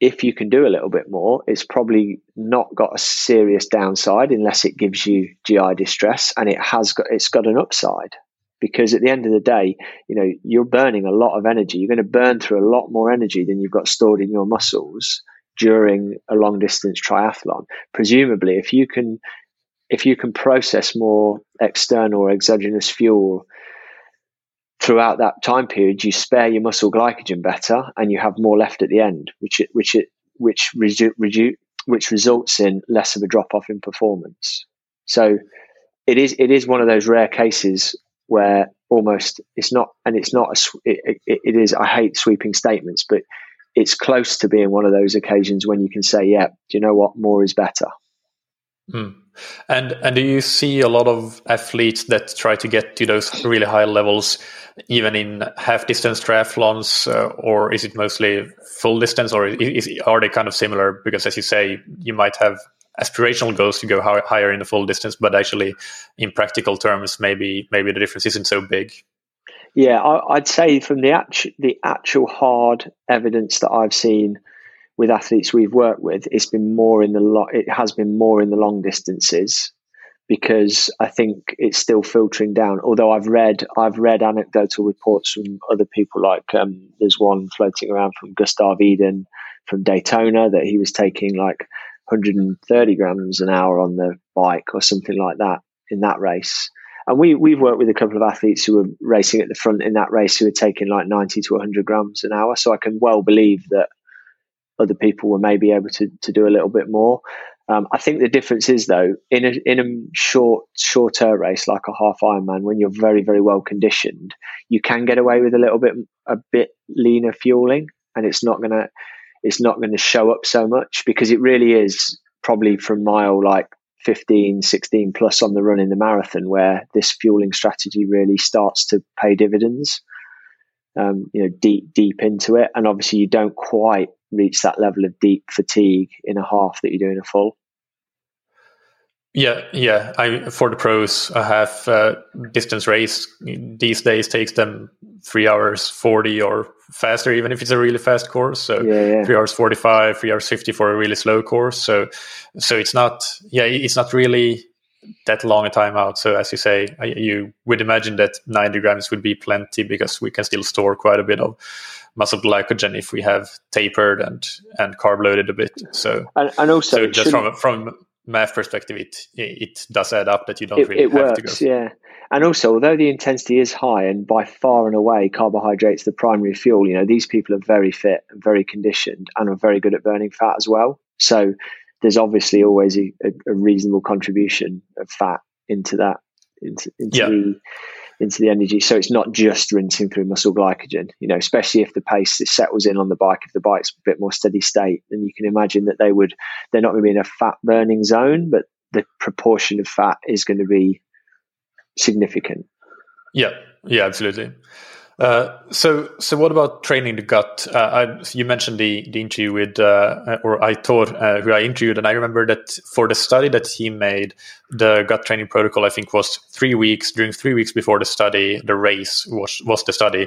if you can do a little bit more, it's probably not got a serious downside unless it gives you GI distress, and it has got it's got an upside because at the end of the day, you know, you're burning a lot of energy. You're going to burn through a lot more energy than you've got stored in your muscles during a long distance triathlon. Presumably, if you can if you can process more external or exogenous fuel throughout that time period, you spare your muscle glycogen better, and you have more left at the end, which it, which it which redu- which results in less of a drop off in performance. So it is it is one of those rare cases where almost it's not, and it's not, a, it, it, it is, I hate sweeping statements, but it's close to being one of those occasions when you can say, yeah, do you know what? More is better. Mm. And and do you see a lot of athletes that try to get to those really high levels, even in half distance triathlons, uh, or is it mostly full distance, or is, are they kind of similar? Because as you say, you might have aspirational goals to go higher in the full distance, but actually, in practical terms, maybe maybe the difference isn't so big. Yeah, I, would say from the actual the actual hard evidence that I've seen with athletes we've worked with, it's been more in the lo- it has been more in the long distances because I think it's still filtering down. Although I've read I've read anecdotal reports from other people, like um, there's one floating around from Gustav Iden from Daytona that he was taking like 130 grams an hour on the bike or something like that in that race. And we we've worked with a couple of athletes who were racing at the front in that race who were taking like 90 to 100 grams an hour. So I can well believe that other people were maybe able to to do a little bit more. Um, I think the difference is though in a in a short shorter race like a half Ironman, when you're very very well conditioned, you can get away with a little bit a bit leaner fueling, and it's not gonna it's not going to show up so much because it really is probably from mile like 15, 16 plus on the run in the marathon where this fueling strategy really starts to pay dividends. Um, you know, deep deep into it, and obviously you don't quite reach that level of deep fatigue in a half that you do in a full. Yeah, yeah. I for the pros, I have uh, distance race these days takes them three hours forty or faster, even if it's a really fast course. So yeah, yeah. three hours forty five, three hours fifty for a really slow course. So so it's not yeah, it's not really that long a timeout. So as you say, you would imagine that ninety grams would be plenty because we can still store quite a bit of muscle glycogen if we have tapered and and carb loaded a bit. So and, and also so just from from math perspective, it it does add up that you don't it, really it have works, to go. Yeah, and also although the intensity is high and by far and away carbohydrates the primary fuel, you know these people are very fit and very conditioned and are very good at burning fat as well. So there's obviously always a, a reasonable contribution of fat into that into, into yeah. the into the energy. So it's not just rinsing through muscle glycogen, you know, especially if the pace settles in on the bike, if the bike's a bit more steady state, then you can imagine that they would, they're not going to be in a fat burning zone, but the proportion of fat is going to be significant. Yeah, yeah, absolutely. Uh, so, so what about training the gut? Uh, I, you mentioned the, the interview with, uh, or I thought uh, who I interviewed, and I remember that for the study that he made, the gut training protocol I think was three weeks. During three weeks before the study, the race was was the study.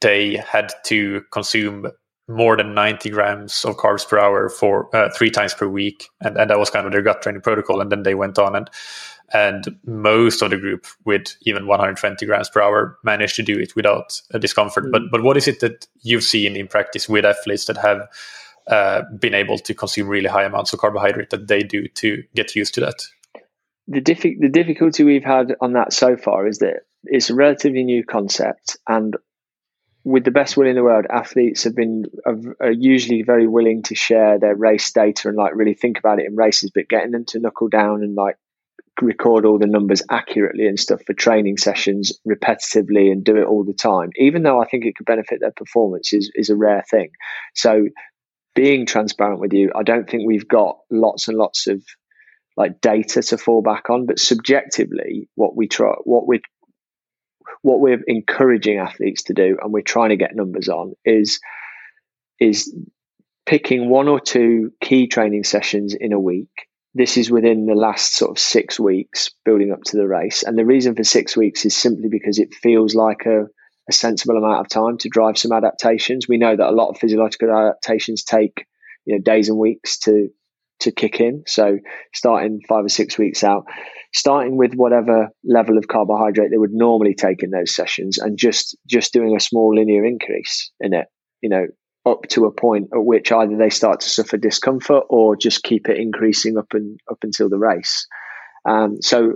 They had to consume more than 90 grams of carbs per hour for uh, three times per week, and, and that was kind of their gut training protocol. And then they went on and and most of the group with even 120 grams per hour managed to do it without a discomfort. Mm. But but what is it that you've seen in practice with athletes that have uh, been able to consume really high amounts of carbohydrate that they do to get used to that? The, diffi- the difficulty we've had on that so far is that it's a relatively new concept, and with the best will in the world, athletes have been are usually very willing to share their race data and like really think about it in races, but getting them to knuckle down and like record all the numbers accurately and stuff for training sessions repetitively and do it all the time, even though I think it could benefit their performance, is, is a rare thing. So, being transparent with you, I don't think we've got lots and lots of like data to fall back on, but subjectively, what we try, what we what we're encouraging athletes to do, and we're trying to get numbers on, is is picking one or two key training sessions in a week this is within the last sort of six weeks building up to the race. And the reason for six weeks is simply because it feels like a, a sensible amount of time to drive some adaptations. We know that a lot of physiological adaptations take you know days and weeks to to kick in. So starting five or six weeks out, starting with whatever level of carbohydrate they would normally take in those sessions and just just doing a small linear increase in it. You know, up to a point at which either they start to suffer discomfort or just keep it increasing up and up until the race. Um, so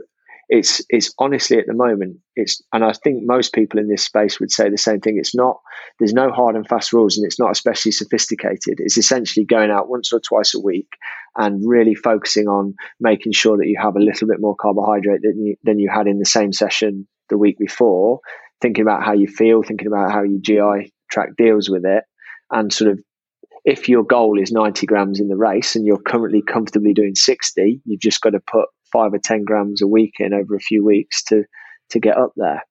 it's it's honestly at the moment it's and I think most people in this space would say the same thing. It's not there's no hard and fast rules and it's not especially sophisticated. It's essentially going out once or twice a week and really focusing on making sure that you have a little bit more carbohydrate than you, than you had in the same session the week before. Thinking about how you feel, thinking about how your GI tract deals with it, and sort of if your goal is 90 grams in the race and you're currently comfortably doing 60 you've just got to put five or 10 grams a week in over a few weeks to to get up there.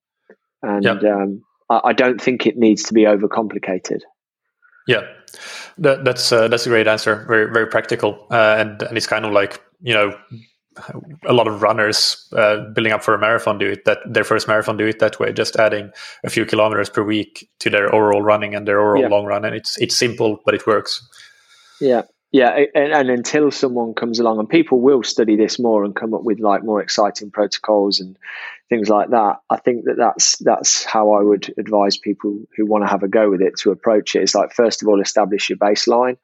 And yep. um, I, I, don't think it needs to be overcomplicated. Yeah. That, that's uh, that's a great answer. Very very practical. Uh, and and it's kind of like you know a lot of runners uh, building up for a marathon do it that their first marathon do it that way just adding a few kilometers per week to their overall running and their overall yeah. long run. And it's it's simple but it works. Yeah. Yeah. And, and, until someone comes along and people will study this more and come up with like more exciting protocols and things like that i think that that's that's how i would advise people who want to have a go with it to approach it. It's like first of all establish your baseline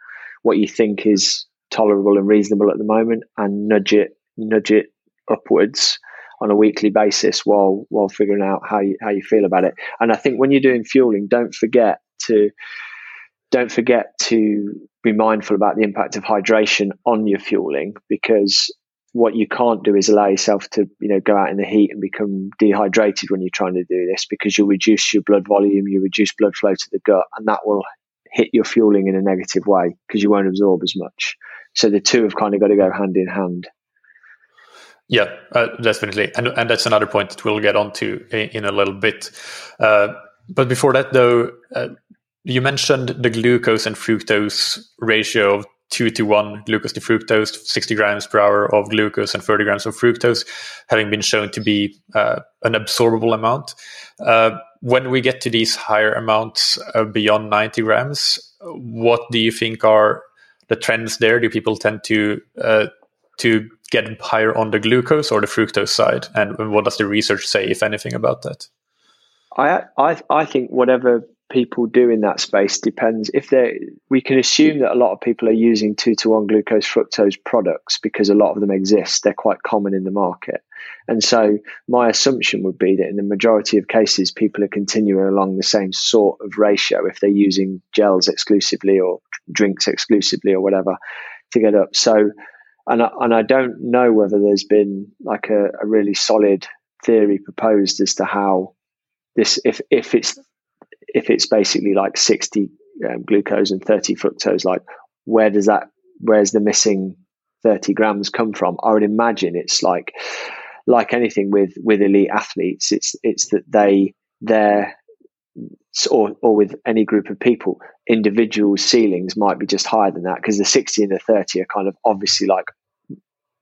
what you think is tolerable and reasonable at the moment and nudge it nudge it upwards. on a weekly basis while while figuring out how you how you feel about it. And I think when you're doing fueling, don't forget to don't forget to be mindful about the impact of hydration on your fueling because what you can't do is allow yourself to you know go out in the heat and become dehydrated when you're trying to do this because you'll reduce your blood volume you reduce blood flow to the gut and that will hit your fueling in a negative way because you won't absorb as much so the two have kind of got to go hand in hand yeah uh, definitely and, and that's another point that we'll get onto in, in a little bit uh, but before that though uh, you mentioned the glucose and fructose ratio of two to one glucose to fructose, 60 grams per hour of glucose and 30 grams of fructose, having been shown to be uh, an absorbable amount. Uh, when we get to these higher amounts uh, beyond 90 grams, what do you think are the trends there? Do people tend to to get higher on the glucose or the fructose side? And what does the research say, if anything, about that? I I, I think whatever people do in that space depends. If they we can assume that a lot of people are using two to one glucose fructose products because a lot of them exist. They're quite common in the market. And so my assumption would be that in the majority of cases people are continuing along the same sort of ratio. If they're using gels exclusively or drinks exclusively or whatever to get up. So and I, and I don't know whether there's been like a, a really solid theory proposed as to how this if if it's if it's basically like 60 um, glucose and 30 fructose, like where does that, where's the missing 30 grams come from? I would imagine it's like, like anything with, with elite athletes, it's, it's that they, they're, or, or with any group of people, individual ceilings might be just higher than that because the 60 and the 30 are kind of obviously like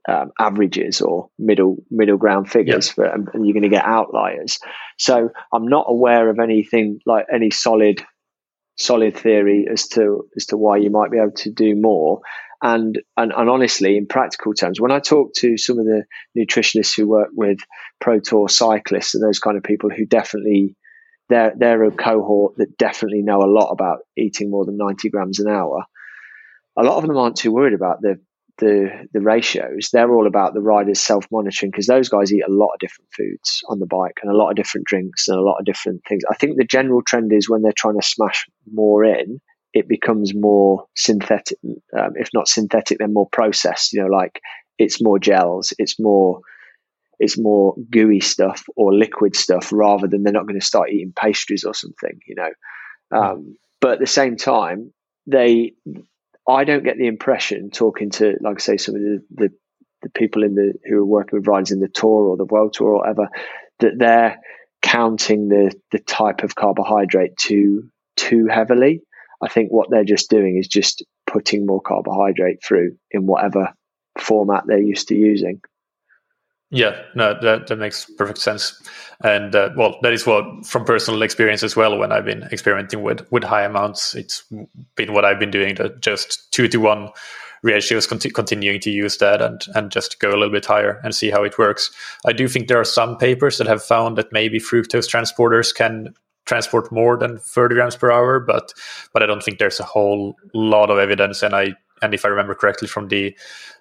um, averages or middle middle ground figures, for, and you're going to get outliers. So I'm not aware of anything like any solid solid theory as to as to why you might be able to do more. And, and and honestly, in practical terms, when I talk to some of the nutritionists who work with pro tour cyclists and those kind of people who definitely they're they're a cohort that definitely know a lot about eating more than 90 grams an hour. A lot of them aren't too worried about the the the ratios, they're all about the riders self monitoring because those guys eat a lot of different foods on the bike and a lot of different drinks and a lot of different things. I think the general trend is when they're trying to smash more in, it becomes more synthetic. Um, if not synthetic, then more processed. You know, like it's more gels, it's more it's more gooey stuff or liquid stuff rather than they're not going to start eating pastries or something. You know, um, but at the same time, they I don't get the impression talking to, like I say, some of the, the, the people in the who are working with riders in the tour or the world tour or whatever, that they're counting the the type of carbohydrate too too heavily. I think what they're just doing is just putting more carbohydrate through in whatever format they're used to using. Yeah, no, that, that makes perfect sense. And uh, well, that is what from personal experience as well. When I've been experimenting with with high amounts, it's been what I've been doing. The just two to one ratios, conti- continuing to use that and and just go a little bit higher and see how it works. I do think there are some papers that have found that maybe fructose transporters can transport more than 30 grams per hour, but but I don't think there's a whole lot of evidence. And I and if I remember correctly from the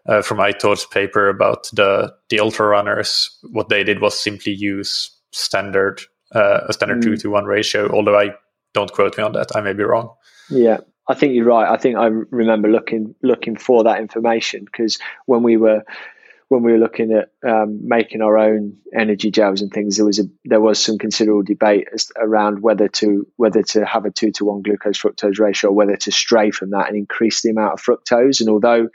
uh, from Aitor's paper about the the ultra runners, what they did was simply use standard uh, a standard mm. two to one ratio. Although I don't quote me on that, I may be wrong. Yeah, I think you're right. I think I remember looking looking for that information because when we were when we were looking at um, making our own energy gels and things, there was a there was some considerable debate as, around whether to whether to have a two to one glucose fructose ratio, or whether to stray from that and increase the amount of fructose. And although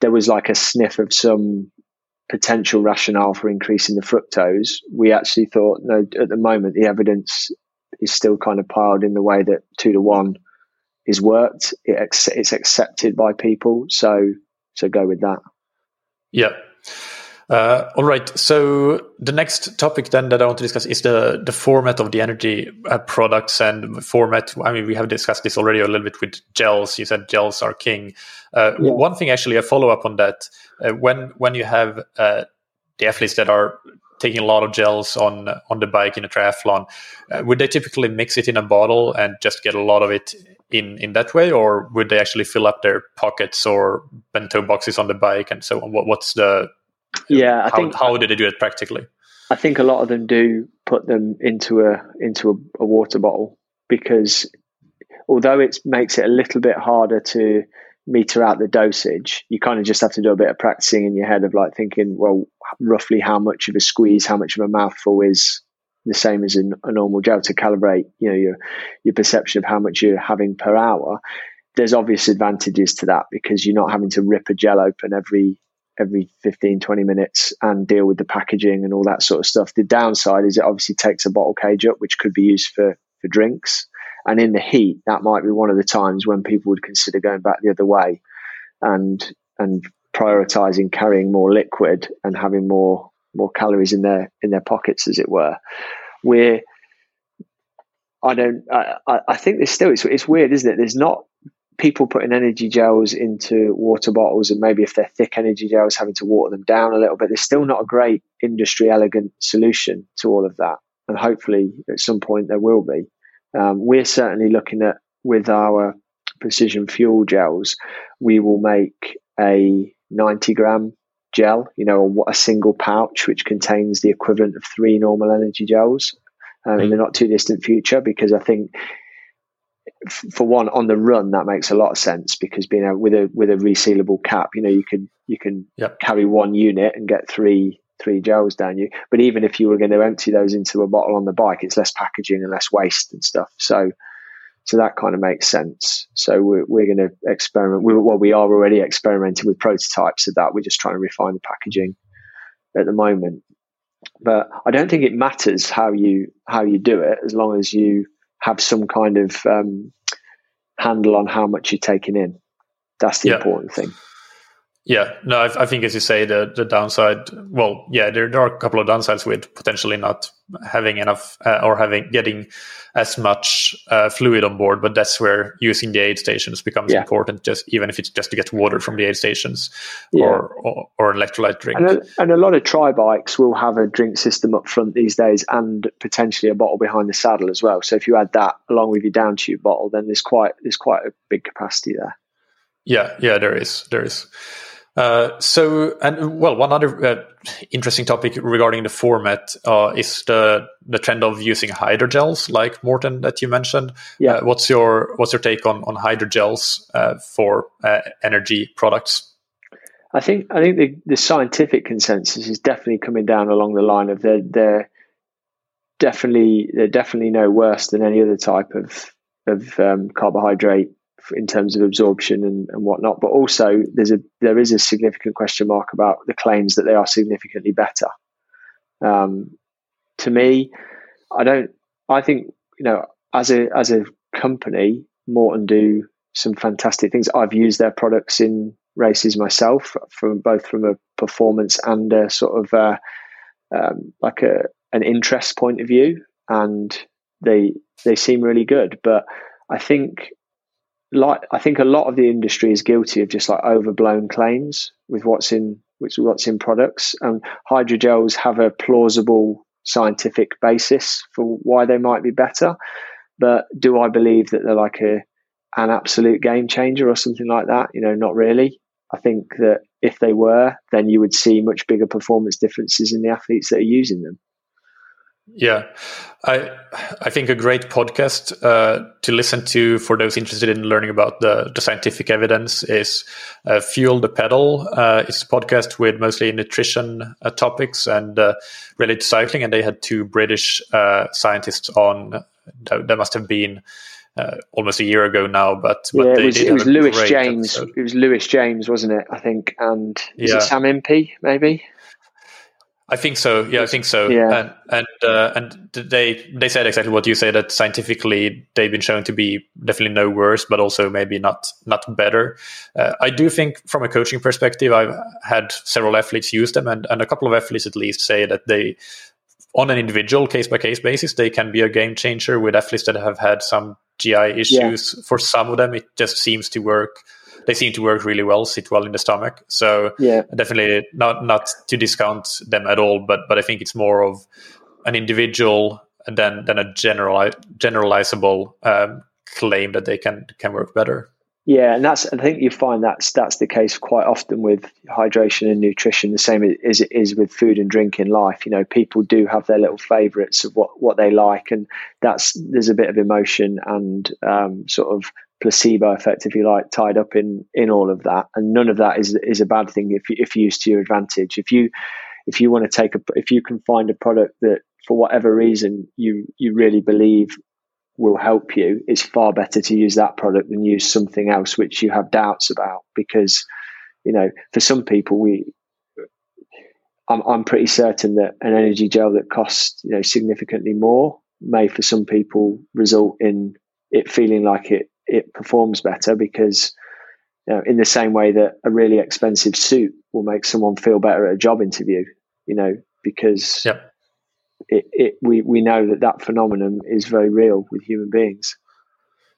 there was like a sniff of some potential rationale for increasing the fructose, we actually thought no. At the moment, the evidence is still kind of piled in the way that two to one is worked. It, it's accepted by people, so so go with that. Yeah, uh, all right. So the next topic then that I want to discuss is the the format of the energy uh, products and format. I mean, we have discussed this already a little bit with gels. You said gels are king. Uh, yeah. One thing, actually, a follow up on that. Uh, when when you have uh, the athletes that are taking a lot of gels on on the bike in a triathlon, uh, would they typically mix it in a bottle and just get a lot of it in in that way, or would they actually fill up their pockets or bento boxes on the bike and so on? What, what's the yeah? I how, think how did they do it practically? I think a lot of them do put them into a into a, a water bottle because although it makes it a little bit harder to meter out the dosage, you kind of just have to do a bit of practicing in your head of like thinking, well, roughly how much of a squeeze, how much of a mouthful is the same as in a normal gel to calibrate, you know, your your perception of how much you're having per hour. There's obvious advantages to that because you're not having to rip a gel open every every 15 20 minutes and deal with the packaging and all that sort of stuff the downside is it obviously takes a bottle cage up which could be used for for drinks and in the heat, that might be one of the times when people would consider going back the other way and and prioritizing carrying more liquid and having more more calories in their in their pockets, as it were. We're I don't. I, I think there's still it's, it's weird, isn't it? There's not people putting energy gels into water bottles, and maybe if they're thick energy gels, having to water them down a little bit. There's still not a great industry elegant solution to all of that, and hopefully at some point there will be. Um, we're certainly looking at with our precision fuel gels, we will make a 90 gram gel, you know, a, single pouch which contains the equivalent of three normal energy gels um, in the not too distant future. Because I think, for one, on the run that makes a lot of sense because being a, with a with a resealable cap, you know, you can you can yep. carry one unit and get three three gels down you. But even if you were going to empty those into a bottle on the bike, it's less packaging and less waste and stuff. So, so that kind of makes sense. So we're, we're going to experiment. We, well, we are already experimenting with prototypes of that. We're just trying to refine the packaging at the moment. But I don't think it matters how you how you do it, as long as you have some kind of um, handle on how much you're taking in. That's the yeah. important thing. Yeah, no, I, I, think as you say, the the downside. Well, yeah, there, there are a couple of downsides with potentially not having enough uh, or having getting as much uh, fluid on board. But that's where using the aid stations becomes yeah. important. Just even if it's just to get water from the aid stations yeah. or, or, or electrolyte drink. And a, and a lot of tri bikes will have a drink system up front these days, and potentially a bottle behind the saddle as well. So if you add that along with your down tube bottle, then there's quite there's quite a big capacity there. Yeah, yeah, there is, there is. Uh, so, and well, one other uh, interesting topic regarding the format uh, is the the trend of using hydrogels, like Maurten that you mentioned. Yeah. Uh, what's your what's your take on on hydrogels uh, for energy products? I think I think the, the scientific consensus is definitely coming down along the line of they're, they're definitely they're definitely no worse than any other type of of um, carbohydrate in terms of absorption and, and whatnot. But also, there's a there is a significant question mark about the claims that they are significantly better. Um, to me, I don't. I think you know, as a as a company, Maurten do some fantastic things. I've used their products in races myself, from both from a performance and a sort of uh, um, like a an interest point of view, and they they seem really good. But I think like I think a lot of the industry is guilty of just like overblown claims with what's in which what's in products. And hydrogels have a plausible scientific basis for why they might be better. But do I believe that they're like a an absolute game changer or something like that? You know, not really. I think that if they were, then you would see much bigger performance differences in the athletes that are using them. Yeah, I I think a great podcast uh, to listen to for those interested in learning about the, the scientific evidence is uh, Fuel the Pedal. Uh, it's a podcast with mostly nutrition uh, topics and uh, related to cycling, and they had two British uh, scientists on. That must have been almost a year ago now, but, but yeah, it was, it was Lewis James. Episode. It was Lewis James, wasn't it? I think, and is yeah. it Sam Impey maybe? I think so. Yeah, I think so. Yeah. And and uh, and they they said exactly what you say that scientifically they've been shown to be definitely no worse, but also maybe not not better. Uh, I do think from a coaching perspective, I've had several athletes use them, and and a couple of athletes at least say that they, on an individual case by case basis, they can be a game changer with athletes that have had some GI issues. Yeah. For some of them, it just seems to work they seem to work really well, sit well in the stomach. So yeah, definitely not not to discount them at all, but but I think it's more of an individual than than a general generalizable um, claim that they can can work better. Yeah, and that's I think you find that's that's the case quite often with hydration and nutrition, the same as it is with food and drink in life. You know, people do have their little favourites of what what they like, and that's there's a bit of emotion and um, sort of placebo effect, if you like, tied up in in all of that. And none of that is is a bad thing if you, if used to your advantage. If you if you want to take a if you can find a product that for whatever reason you you really believe will help you, it's far better to use that product than use something else which you have doubts about. Because, you know, for some people, we, I'm, I'm pretty certain that an energy gel that costs, you know, significantly more may for some people result in it feeling like it, it performs better because, you know, in the same way that a really expensive suit will make someone feel better at a job interview, you know, because yep it, it, we, we know that that phenomenon is very real with human beings.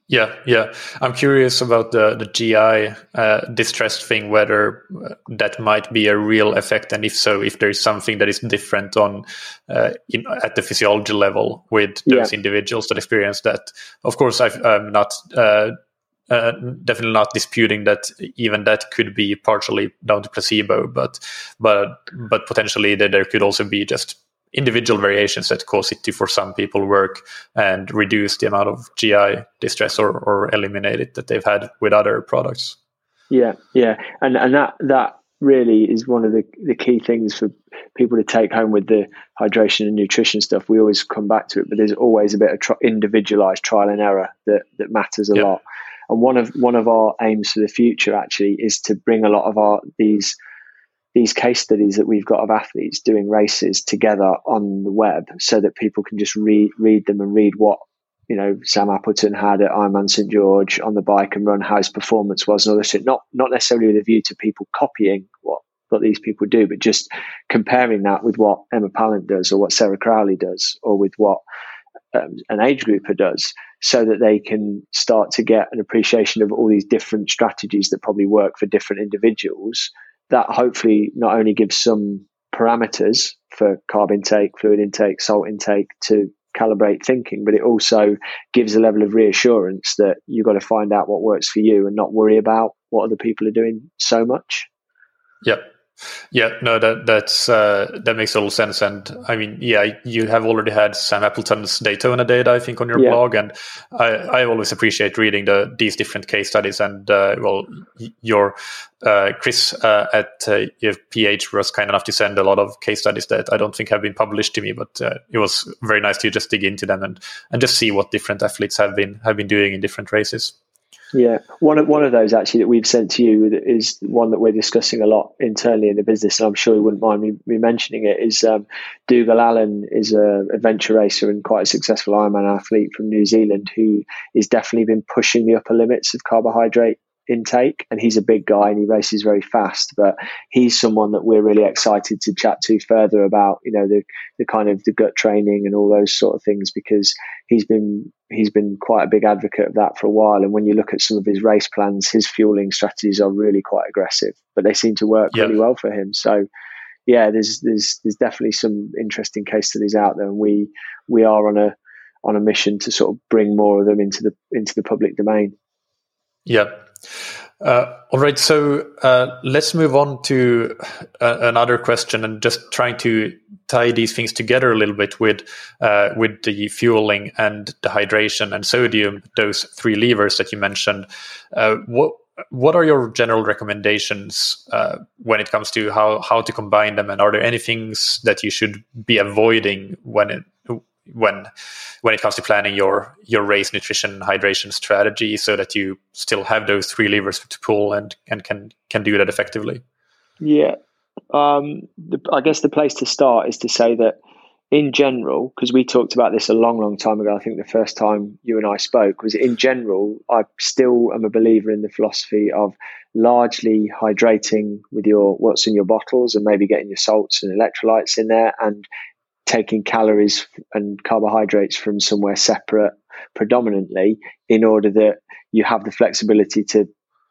Yeah, yeah. I'm curious about the the GI uh, distress thing, whether uh, that might be a real effect, and if so, if there is something that is different on uh, in, at the physiology level with those yeah. individuals that experience that. Of course, i am not. Uh, uh, definitely not disputing that even that could be partially down to placebo, but but but potentially that there could also be just individual variations that cause it to, for some people, work and reduce the amount of GI distress or, or eliminate it that they've had with other products. Yeah, yeah, and and that that really is one of the the key things for people to take home with the hydration and nutrition stuff. We always come back to it, but there's always a bit of tri- individualized trial and error that that matters a yep. lot. And one of one of our aims for the future actually is to bring a lot of our these these case studies that we've got of athletes doing races together on the web so that people can just read read them and read what you know Sam Appleton had at Ironman St George on the bike and run how his performance was and all this shit. Not not necessarily with a view to people copying what what these people do, but just comparing that with what Emma Pallant does or what Sarah Crowley does or with what um, an age grouper does so that they can start to get an appreciation of all these different strategies that probably work for different individuals that hopefully not only gives some parameters for carb intake, fluid intake, salt intake to calibrate thinking, but it also gives a level of reassurance that you've got to find out what works for you and not worry about what other people are doing so much. Yep. Yeah, no, that that's uh, that makes total sense. And I mean, yeah, you have already had Sam Appleton's Daytona data, I think, on your yeah. blog, and I, I always appreciate reading the these different case studies. And uh, well, your uh, Chris uh, at uh, PH was kind enough to send a lot of case studies that I don't think have been published to me, but uh, it was very nice to just dig into them and and just see what different athletes have been have been doing in different races. Yeah, one of one of those actually that we've sent to you is one that we're discussing a lot internally in the business, and I'm sure you wouldn't mind me, me mentioning it. Is um, Dougal Allan is a adventure racer and quite a successful Ironman athlete from New Zealand who is definitely been pushing the upper limits of carbohydrate intake and he's a big guy and he races very fast but he's someone that we're really excited to chat to further about you know the the kind of the gut training and all those sort of things because he's been he's been quite a big advocate of that for a while. And when you look at some of his race plans his fueling strategies are really quite aggressive but they seem to work yep. really well for him. So yeah there's there's there's definitely some interesting case studies out there and we we are on a on a mission to sort of bring more of them into the into the public domain. Yeah uh, all right, so uh, let's move on to uh, another question and just trying to tie these things together a little bit with uh, with the fueling and the hydration and sodium, those three levers that you mentioned. Uh, what what are your general recommendations when it comes to how how to combine them, and are there any things that you should be avoiding when it, when when it comes to planning your your race nutrition hydration strategy so that you still have those three levers to pull and and can can do that effectively? Yeah. Um, the, i guess the place to start is to say that in general because we talked about this a long long time ago i think the first time you and i spoke was in general i still am a believer in the philosophy of largely hydrating with your what's in your bottles and maybe getting your salts and electrolytes in there and taking calories and carbohydrates from somewhere separate predominantly in order that you have the flexibility to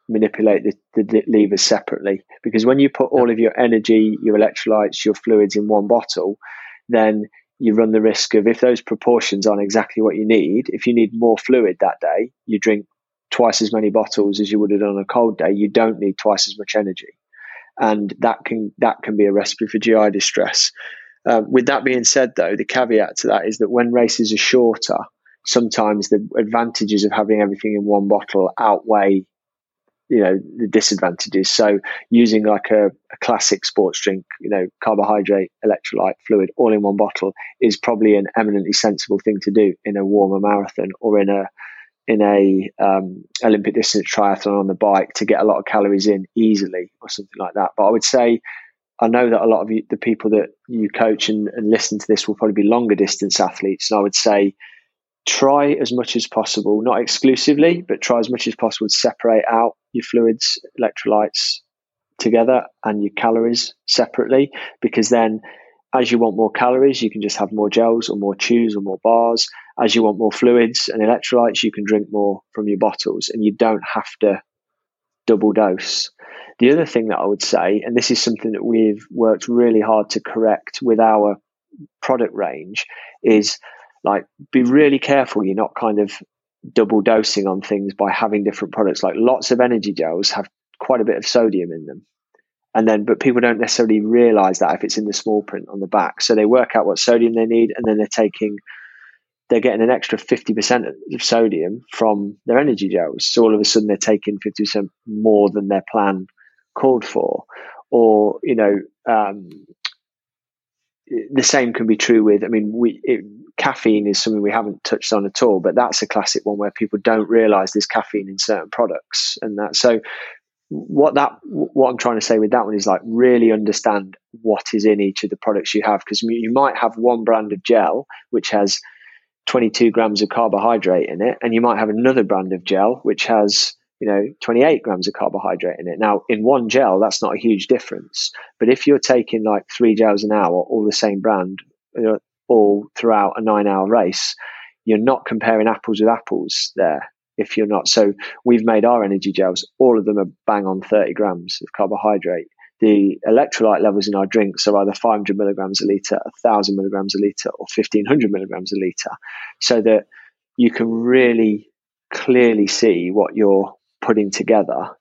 manipulate the, the, levers separately because when you put all of your energy your electrolytes your fluids in one bottle then you run the risk of if those proportions aren't exactly what you need if you need more fluid that day you drink twice as many bottles as you would have done on a cold day, you don't need twice as much energy, and that can that can be a recipe for GI distress. Um, with that being said, though, the caveat to that is that when races are shorter, sometimes the advantages of having everything in one bottle outweigh you know the disadvantages. So using like a, a, classic sports drink you know carbohydrate electrolyte fluid all in one bottle is probably an eminently sensible thing to do in a warmer marathon or in a in a um, olympic distance triathlon on the bike to get a lot of calories in easily or something like that. But i would say I know that a lot of you, the people that you coach and, and listen to this will probably be longer distance athletes. And I would say try as much as possible, not exclusively, but try as much as possible to separate out your fluids, electrolytes together and your calories separately, because then as you want more calories, you can just have more gels or more chews or more bars. As you want more fluids and electrolytes, you can drink more from your bottles and you don't have to double dose. The other thing that I would say, and this is something that we've worked really hard to correct with our product range, is like be really careful you're not kind of double dosing on things by having different products. Like lots of energy gels have quite a bit of sodium in them. And then, but people don't necessarily realize that if it's in the small print on the back. So they work out what sodium they need and then they're taking, they're getting an extra 50% of sodium from their energy gels. So all of a sudden they're taking 50% more than their plan called for. Or, you know, um, the same can be true with, I mean, we, it, caffeine is something we haven't touched on at all, but that's a classic one where people don't realize there's caffeine in certain products and that. So what that what I'm trying to say with that one is like really understand what is in each of the products you have because you might have one brand of gel which has 22 grams of carbohydrate in it and you might have another brand of gel which has you know 28 grams of carbohydrate in it now in one gel that's not a huge difference but if you're taking like three gels an hour all the same brand all throughout a nine hour race, you're not comparing apples with apples there if you're not. So we've made our energy gels, all of them are bang on 30 grams of carbohydrate. The electrolyte levels in our drinks are either 500 milligrams a litre, 1,000 milligrams a litre, or 1,500 milligrams a litre, so that you can really clearly see what you're putting together.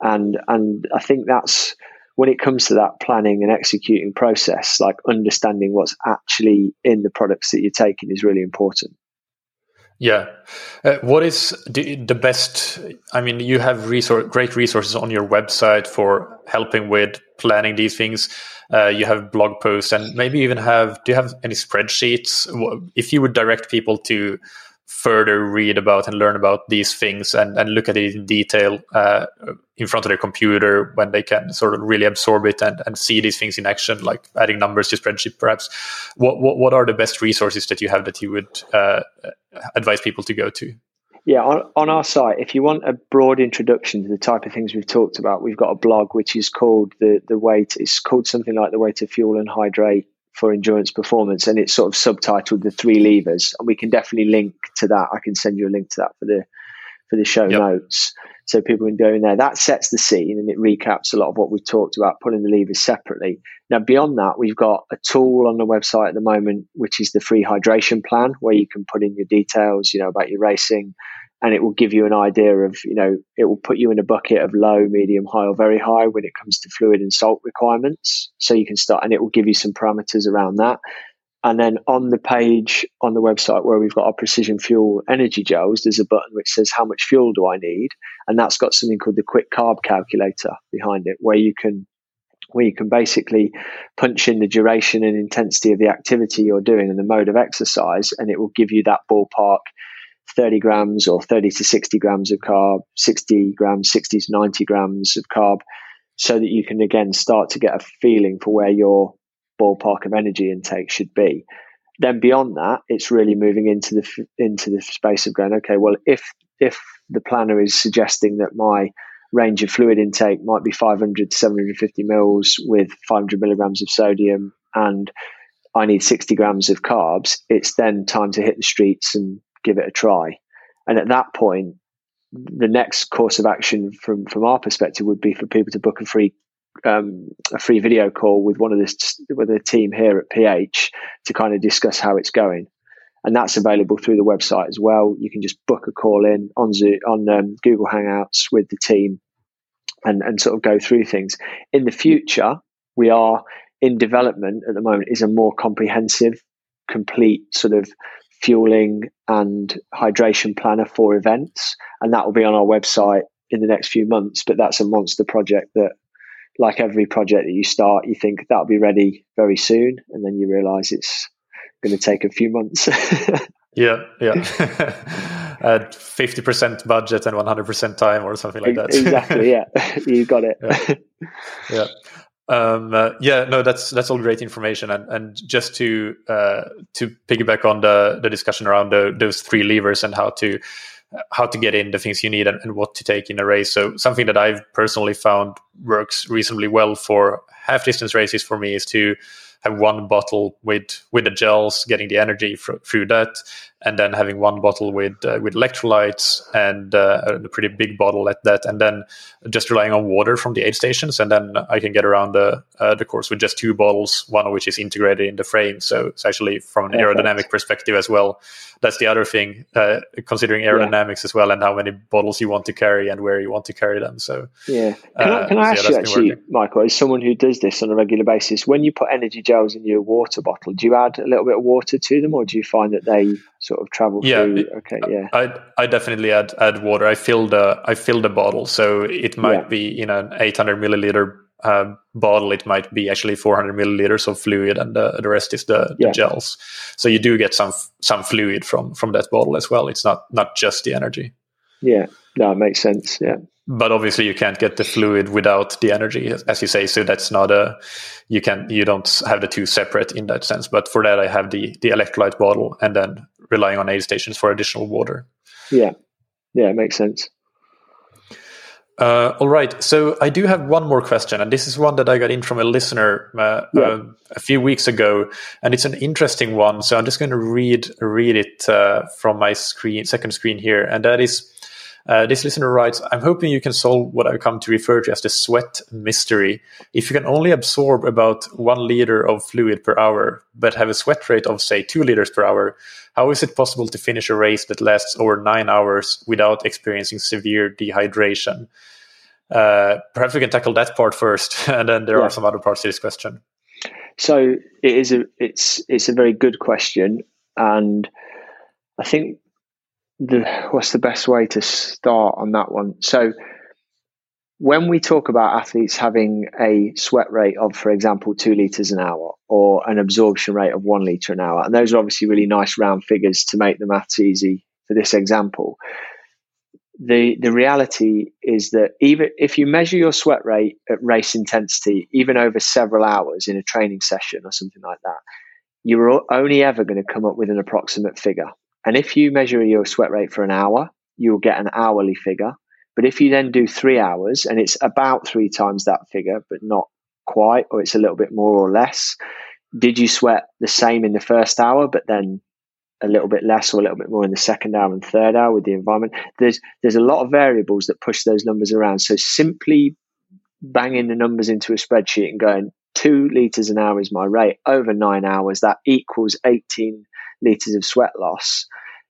And, and I think that's when it comes to that planning and executing process, like understanding what's actually in the products that you're taking is really important. Yeah. Uh, what is the, the, best? I mean, you have resource, great resources on your website for helping with planning these things. Uh, you have blog posts and maybe even have, do you have any spreadsheets? If you would direct people to further read about and learn about these things and, and look at it in detail uh, in front of their computer when they can sort of really absorb it and, and see these things in action, like adding numbers to spreadsheet, perhaps. What, what, what are the best resources that you have that you would uh, advise people to go to? Yeah, on, on our site, if you want a broad introduction to the type of things we've talked about, we've got a blog which is called the the way to, it's called something like the way to fuel and hydrate for endurance performance, and it's sort of subtitled the three levers. And we can definitely link to that. I can send you a link to that for the for the show yep. notes, so people can go in there. That sets the scene and it recaps a lot of what we've talked about, pulling the levers separately. Now, beyond that, we've got a tool on the website at the moment, which is the free hydration plan, where you can put in your details, you know, about your racing, and it will give you an idea of, you know, it will put you in a bucket of low, medium, high, or very high when it comes to fluid and salt requirements. So you can start, and it will give you some parameters around that. And then on the page on the website where we've got our precision fuel energy gels, there's a button which says how much fuel do I need, and that's got something called the quick carb calculator behind it, where you can where you can basically punch in the duration and intensity of the activity you're doing and the mode of exercise, and it will give you that ballpark 30 grams or 30 to 60 grams of carb, 60 grams, 60 to 90 grams of carb, so that you can again start to get a feeling for where your ballpark of energy intake should be. Then beyond that, it's really moving into the into the space of going, okay, well, if if the planner is suggesting that my range of fluid intake might be 500 to 750 mils with 500 milligrams of sodium and I need 60 grams of carbs, it's then time to hit the streets and give it a try. And at that point, the next course of action from from our perspective would be for people to book a free um, a free video call with one of this with a team here at PH to kind of discuss how it's going. and that's available through the website as well. You can just book a call in on Zoom, on um, Google Hangouts with the team, and and sort of go through things. In the future, we are in development at the moment is a more comprehensive, complete sort of fueling and hydration planner for events, and that will be on our website in the next few months. But that's a monster project that like every project that you start, you think that'll be ready very soon, and then you realize it's going to take a few months. yeah, yeah. At fifty percent budget and one hundred percent time, or something like that. exactly. Yeah, you got it. yeah. yeah. Um, uh, yeah, no, that's that's all great information, and and just to uh, to piggyback on the the discussion around the, those three levers and how to how to get in the things you need and, and, what to take in a race. So something that I've personally found works reasonably well for half distance races for me is to have one bottle with with the gels, getting the energy fr- through that, and then having one bottle with uh, with electrolytes and uh, a pretty big bottle at that, and then just relying on water from the aid stations, and then I can get around the uh, the course with just two bottles, one of which is integrated in the frame. So it's actually from an aerodynamic perspective as well. That's the other thing, uh, considering aerodynamics yeah. as well, and how many bottles you want to carry and where you want to carry them. So yeah, can I, can I uh, ask yeah, you actually, Michael, as someone who does this on a regular basis, when you put energy gels in your water bottle, do you add a little bit of water to them, or do you find that they sort of travel yeah, through. Okay, yeah. I I definitely add add water. I fill the I fill the bottle, so it might yeah. be in an 800 milliliter uh, bottle. It might be actually 400 milliliters of fluid, and the, the rest is the, yeah. the, gels. So you do get some some fluid from from that bottle as well. It's not not just the energy. Yeah, no, it makes sense. Yeah. But obviously you can't get the fluid without the energy as you say so that's not a you can you don't have the two separate in that sense. But for that i have the the electrolyte bottle and then relying on aid stations for additional water. Yeah. Yeah it makes sense. Uh, all right. So i do have one more question and this is one that i got in from a listener uh, yeah. uh, a few weeks ago and it's an interesting one. So i'm just going to read read it uh, from my screen second screen here and that is uh, this listener writes, I'm hoping you can solve what I've come to refer to as the sweat mystery. If you can only absorb about one liter of fluid per hour, but have a sweat rate of, say, two liters per hour, how is it possible to finish a race that lasts over nine hours without experiencing severe dehydration? Uh, perhaps we can tackle that part first, and then there yeah. are some other parts to this question. So it is a it's it's a very good question, and I think the what's the best way to start on that one? So when we talk about athletes having a sweat rate of, for example, two liters an hour or an absorption rate of one liter an hour, and those are obviously really nice round figures to make the maths easy for this example. The, the reality is that even if you measure your sweat rate at race intensity, even over several hours in a training session or something like that, you're only ever going to come up with an approximate figure. And if you measure your sweat rate for an hour, you'll get an hourly figure. But if you then do three hours and it's about three times that figure, but not quite, or it's a little bit more or less, did you sweat the same in the first hour, but then a little bit less or a little bit more in the second hour and third hour with the environment? There's there's a lot of variables that push those numbers around. So simply banging the numbers into a spreadsheet and going two liters an hour is my rate over nine hours, that equals 18 litres of sweat loss,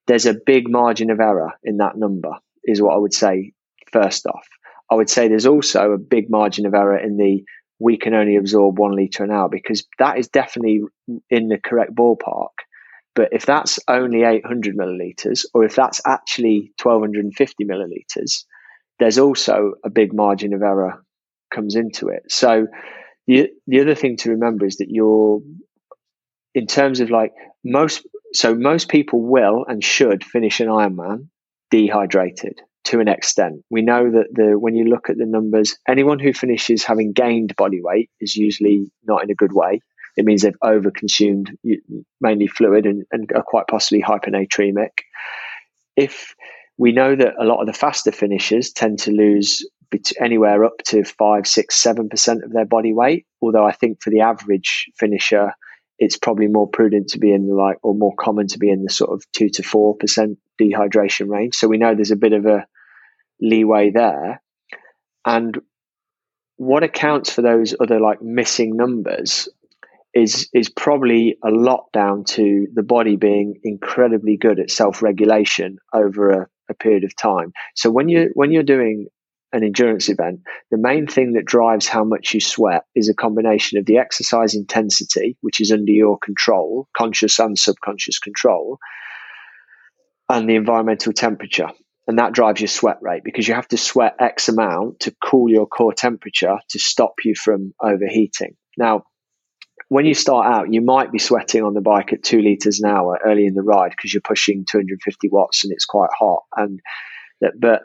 there's a big margin of error in that number, is what I would say first off. I would say there's also a big margin of error in the we can only absorb one litre an hour because that is definitely in the correct ballpark. But if that's only 800 millilitres or if that's actually 1250 millilitres, there's also a big margin of error comes into it. So the the other thing to remember is that you're in terms of like most so most people will and should finish an Ironman dehydrated to an extent. We know that the when you look at the numbers, anyone who finishes having gained body weight is usually not in a good way. It means they've overconsumed mainly fluid and, and are quite possibly hyponatremic. If we know that a lot of the faster finishers tend to lose anywhere up to five, six, seven percent of their body weight. Although I think for the average finisher, it's probably more prudent to be in the like or more common to be in the sort of two to four percent dehydration range. So we know there's a bit of a leeway there. And what accounts for those other like missing numbers is is probably a lot down to the body being incredibly good at self regulation over a, a period of time. So when you when you're doing an endurance event, the main thing that drives how much you sweat is a combination of the exercise intensity, which is under your control, conscious and subconscious control, and the environmental temperature. And that drives your sweat rate because you have to sweat X amount to cool your core temperature to stop you from overheating. Now, when you start out, you might be sweating on the bike at two liters an hour early in the ride because you're pushing 250 watts and it's quite hot. And but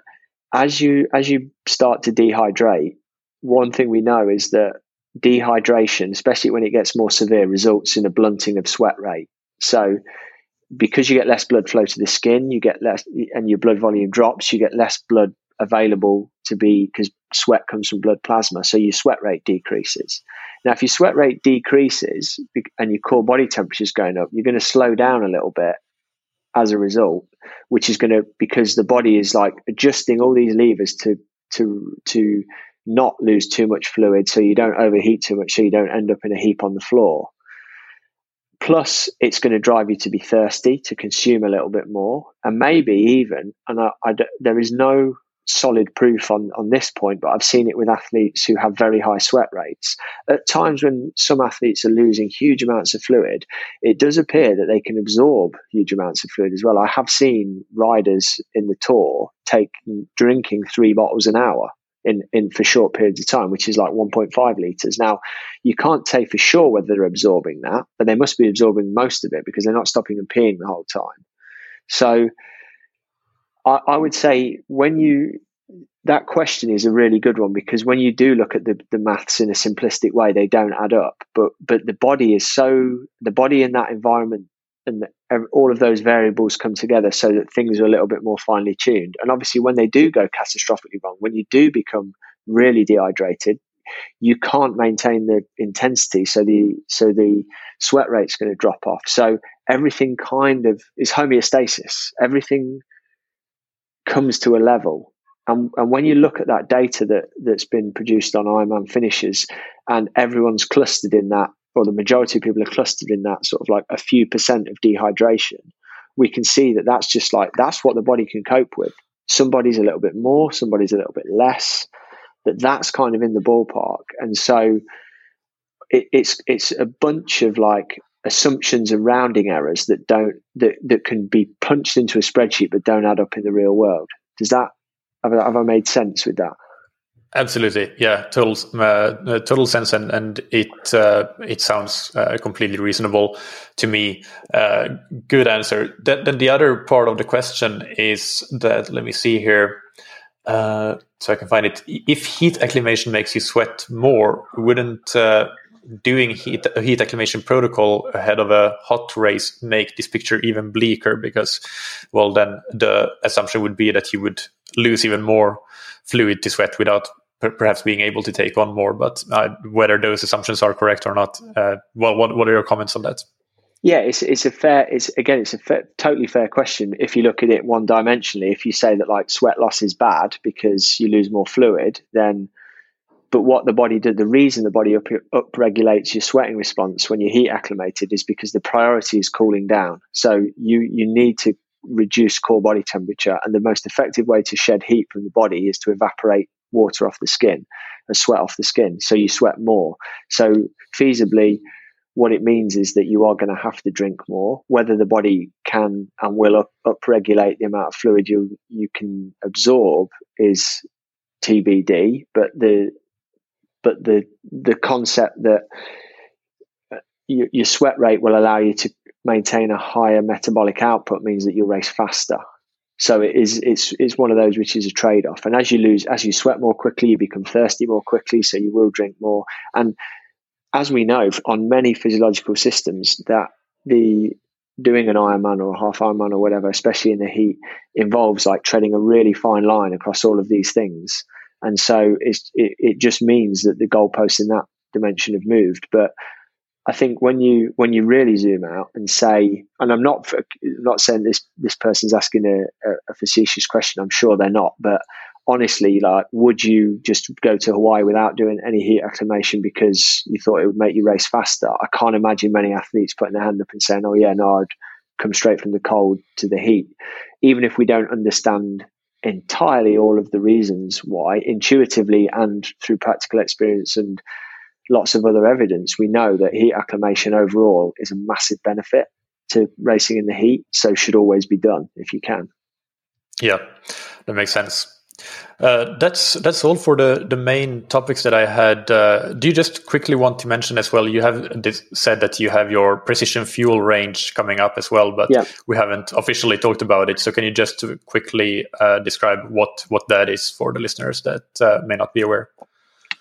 as you as you start to dehydrate, one thing we know is that dehydration, especially when it gets more severe, results in a blunting of sweat rate. So because you get less blood flow to the skin, you get less, and your blood volume drops, you get less blood available to be because sweat comes from blood plasma, so your sweat rate decreases. Now, if your sweat rate decreases and your core body temperature is going up, you're going to slow down a little bit as a result, which is going to because the body is like adjusting all these levers to to to not lose too much fluid, so you don't overheat too much, so you don't end up in a heap on the floor. Plus, it's going to drive you to be thirsty, to consume a little bit more, and maybe even, and I, I, there is no solid proof on, on this point, but I've seen it with athletes who have very high sweat rates. At times when some athletes are losing huge amounts of fluid, it does appear that they can absorb huge amounts of fluid as well. I have seen riders in the tour take drinking three bottles an hour. In, in for short periods of time, which is like 1.5 liters. Now, you can't say for sure whether they're absorbing that, but they must be absorbing most of it because they're not stopping and peeing the whole time. So, I, I would say when you that question is a really good one because when you do look at the, the maths in a simplistic way, they don't add up. But but the body is so the body in that environment and the, all of those variables come together so that things are a little bit more finely tuned. And obviously, when they do go catastrophically wrong, when you do become really dehydrated, you can't maintain the intensity, so the so the sweat rate's going to drop off. So everything kind of is homeostasis. Everything comes to a level. And, and when you mm-hmm. look at that data that, that's been produced on Ironman finishes, and everyone's clustered in that, or the majority of people are clustered in that sort of like a few percent of dehydration, we can see that that's just like that's what the body can cope with. Somebody's a little bit more, somebody's a little bit less, but that's kind of in the ballpark. And so it, it's it's a bunch of like assumptions and rounding errors that don't that, that can be punched into a spreadsheet but don't add up in the real world. Does that have, have I made sense with that? Absolutely, yeah, total uh, uh, total sense, and and it uh, it sounds uh, completely reasonable to me. Uh, good answer. Then, then the other part of the question is that let me see here, uh, so I can find it. If heat acclimation makes you sweat more, wouldn't doing heat heat acclimation protocol ahead of a hot race make this picture even bleaker because well then the assumption would be that you would lose even more fluid to sweat without perhaps being able to take on more but uh, whether those assumptions are correct or not uh, well what, what are your comments on that yeah, it's it's a fair. It's again, it's a totally fair question. If you look at it one dimensionally, if you say that like sweat loss is bad because you lose more fluid, then but what the body did, the reason the body up, up regulates your sweating response when you're heat acclimated is because the priority is cooling down. So you you need to reduce core body temperature, and the most effective way to shed heat from the body is to evaporate water off the skin and sweat off the skin. So you sweat more. So feasibly, what it means is that you are going to have to drink more. Whether the body can and will up, upregulate the amount of fluid you you can absorb is TBD. But the but the the concept that uh, your, your sweat rate will allow you to maintain a higher metabolic output means that you'll race faster. So it is it's it's one of those which is a trade off. And as you lose as you sweat more quickly, you become thirsty more quickly, so you will drink more. And as we know on many physiological systems that the doing an Ironman or a half Ironman or whatever, especially in the heat, involves like treading a really fine line across all of these things. And so it, it just means that the goalposts in that dimension have moved. But I think when you when you really zoom out and say, and I'm not not saying this this person's asking a, a, facetious question. I'm sure they're not, but honestly, like, would you just go to Hawaii without doing any heat acclimation because you thought it would make you race faster? I can't imagine many athletes putting their hand up and saying, "Oh yeah, no, I'd come straight from the cold to the heat." Even if we don't understand entirely all of the reasons why, intuitively and through practical experience and lots of other evidence, we know that heat acclimation overall is a massive benefit to racing in the heat. So should always be done if you can. Yeah, that makes sense. Uh, that's that's all for the the main topics that I had. Uh, do you just quickly want to mention as well? You have said that you have your precision fuel range coming up as well, but yeah. we haven't officially talked about it. So can you just quickly uh, describe what what that is for the listeners that uh, may not be aware?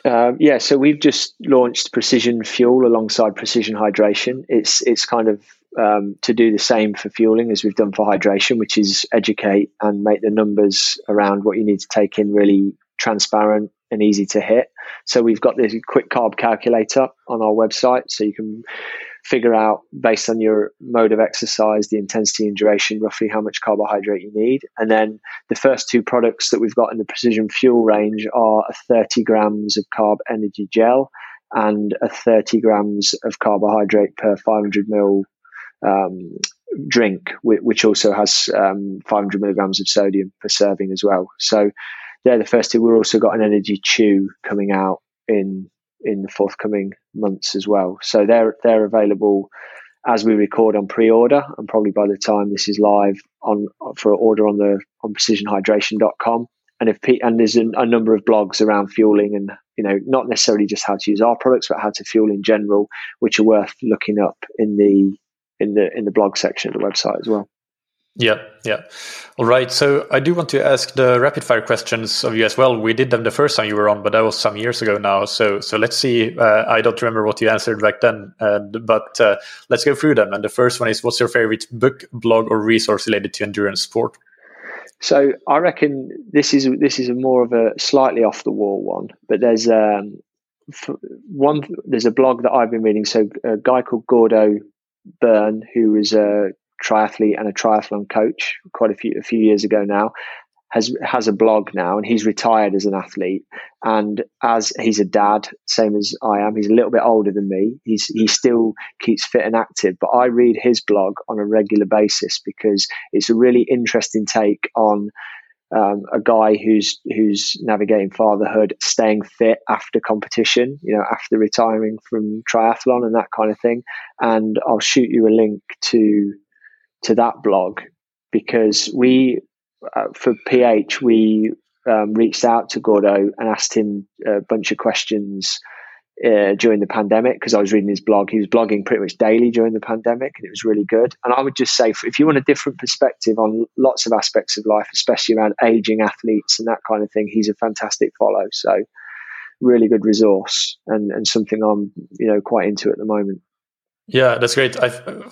Um, yeah, so we've just launched Precision Fuel alongside Precision Hydration. It's it's kind of um, to do the same for fueling as we've done for hydration, which is educate and make the numbers around what you need to take in really transparent and easy to hit. So we've got this quick carb calculator on our website, so you can figure out based on your mode of exercise, the intensity and duration, roughly how much carbohydrate you need. And then the first two products that we've got in the precision fuel range are a 30 grams of carb energy gel and a 30 grams of carbohydrate per 500 ml um, drink, which also has um, 500 milligrams of sodium per serving as well. So they're the first two. We've also got an energy chew coming out in in the forthcoming months as well. So they're they're available as we record on pre-order, and probably by the time this is live on for order on the on precisionhydration.com. And if and there's a, a number of blogs around fueling and you know not necessarily just how to use our products, but how to fuel in general, which are worth looking up in the in the in the blog section of the website as well. Yeah, yeah. All right. So I do want to ask the rapid fire questions of you as well. We did them the first time you were on, but that was some years ago now. So so let's see. Uh, I don't remember what you answered back then, uh, but uh, let's go through them. And the first one is, what's your favorite book, blog, or resource related to endurance sport? So I reckon this is this is a more of a slightly off the wall one, but there's um, one there's a blog that I've been reading. So a guy called Gordo Byrne, who is a triathlete and a triathlon coach quite a few a few years ago now, has has a blog now, and he's retired as an athlete. And as he's a dad, same as I am, he's a little bit older than me. He's he still keeps fit and active. But I read his blog on a regular basis because it's a really interesting take on um, a guy who's who's navigating fatherhood, staying fit after competition, you know, after retiring from triathlon and that kind of thing. And I'll shoot you a link to to that blog because we uh, for PH we um, reached out to Gordo and asked him a bunch of questions uh, during the pandemic because I was reading his blog. He was blogging pretty much daily during the pandemic, and it was really good. And I would just say, if you want a different perspective on lots of aspects of life, especially around aging athletes and that kind of thing, he's a fantastic follow. So, really good resource and and something I'm you know quite into at the moment. Yeah, that's great. I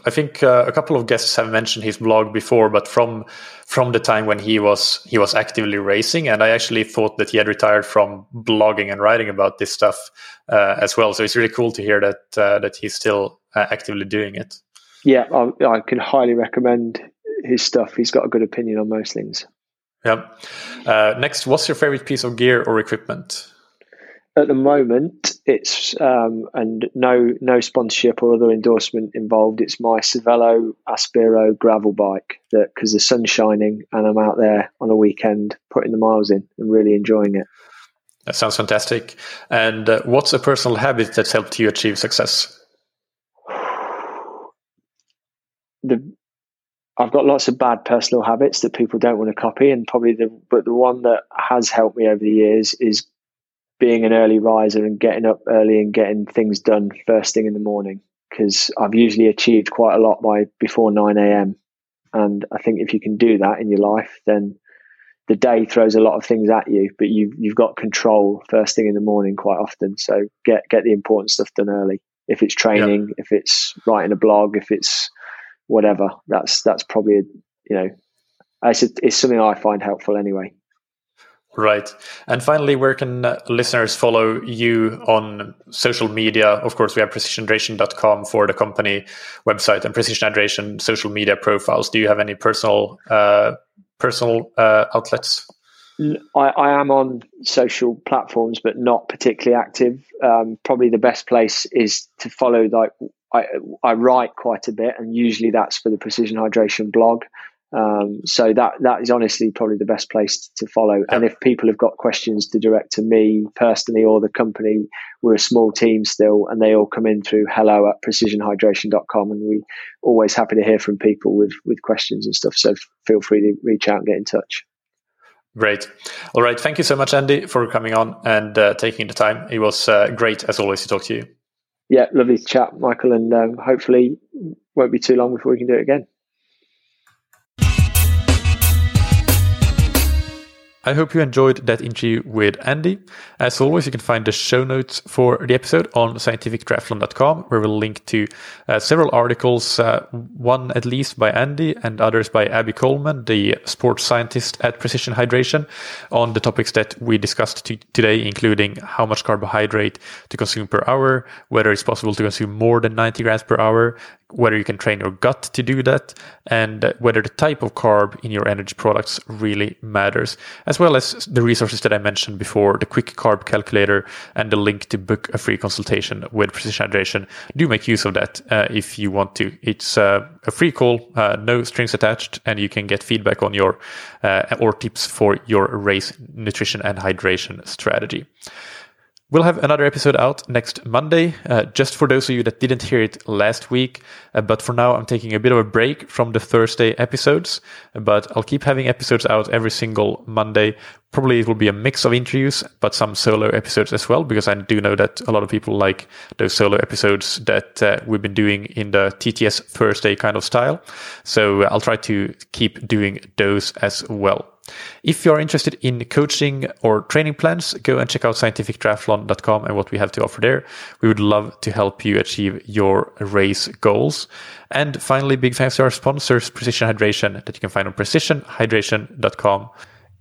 I think uh, a couple of guests have mentioned his blog before, but from from the time when he was he was actively racing, and I actually thought that he had retired from blogging and writing about this stuff uh, as well. So it's really cool to hear that uh, that he's still uh, actively doing it. Yeah, I, I can highly recommend his stuff. He's got a good opinion on most things. Yeah. Uh, next, what's your favorite piece of gear or equipment? At the moment, it's um, and no no sponsorship or other endorsement involved. It's my Cervelo Aspero gravel bike that because the sun's shining and I'm out there on a weekend putting the miles in and really enjoying it. That sounds fantastic. And uh, what's a personal habit that's helped you achieve success? The I've got lots of bad personal habits that people don't want to copy, and probably the but the one that has helped me over the years is being an early riser and getting up early and getting things done first thing in the morning because I've usually achieved quite a lot by before 9 a.m. And I think if you can do that in your life, then the day throws a lot of things at you, but you've you've got control first thing in the morning quite often. So get get the important stuff done early. If it's training, yeah. if it's writing a blog, if it's whatever, that's that's probably a, you know, it's, a, it's something I find helpful anyway. Right. And finally, where can uh, listeners follow you on social media? Of course, we have precisionhydration.com for the company website and Precision Hydration social media profiles. Do you have any personal uh, personal uh, outlets? I, I, am on social platforms, but not particularly active. Um, probably the best place is to follow. Like I, I write quite a bit, and usually that's for the Precision Hydration blog. Um, so that that is honestly probably the best place to follow. Yeah. And if people have got questions to direct to me personally or the company, we're a small team still, and they all come in through hello at precisionhydration.com, and we always happy to hear from people with with questions and stuff. So feel free to reach out and get in touch. Great. All right. Thank you so much, Andy, for coming on and uh, taking the time. It was uh, great, as always, to talk to you. Yeah, lovely to chat, Michael, and um, hopefully won't be too long before we can do it again. I hope you enjoyed that interview with Andy. As always, you can find the show notes for the episode on scientifictriathlon.com, where we'll link to uh, several articles, uh, one at least by Andy and others by Abby Coleman, the sports scientist at Precision Hydration, on the topics that we discussed t- today, including how much carbohydrate to consume per hour, whether it's possible to consume more than 90 grams per hour, whether you can train your gut to do that, and whether the type of carb in your energy products really matters, as well as the resources that I mentioned before the quick carb calculator and the link to book a free consultation with Precision Hydration. Do make use of that uh, if you want to. It's uh, a free call, uh, no strings attached, and you can get feedback on your uh, or tips for your race nutrition and hydration strategy. We'll have another episode out next Monday, uh, just for those of you that didn't hear it last week. Uh, but for now, I'm taking a bit of a break from the Thursday episodes, but I'll keep having episodes out every single Monday. Probably it will be a mix of interviews, but some solo episodes as well, because I do know that a lot of people like those solo episodes that uh, we've been doing in the TTS Thursday kind of style. So I'll try to keep doing those as well. If you're interested in coaching or training plans, go and check out scientifictriathlon.com and what we have to offer there. We would love to help you achieve your race goals. And finally, big thanks to our sponsors, Precision Hydration, that you can find on precisionhydration.com.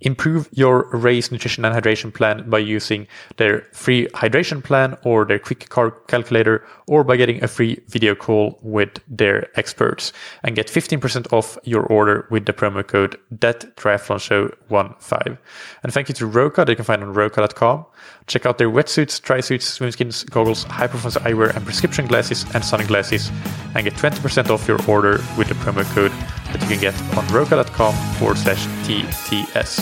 Improve your race nutrition and hydration plan by using their free hydration plan or their quick carb calculator or by getting a free video call with their experts and get 15% off your order with the promo code that triathlon show 15. And thank you to Roka that you can find on roka.com. Check out their wetsuits, tri suits, swim skins, goggles, high performance eyewear and prescription glasses and sunglasses and get 20% off your order with the promo code that you can get on roka.com forward slash TTS.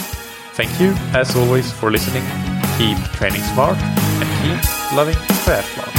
Thank you, as always, for listening. Keep training smart and keep loving triathlon.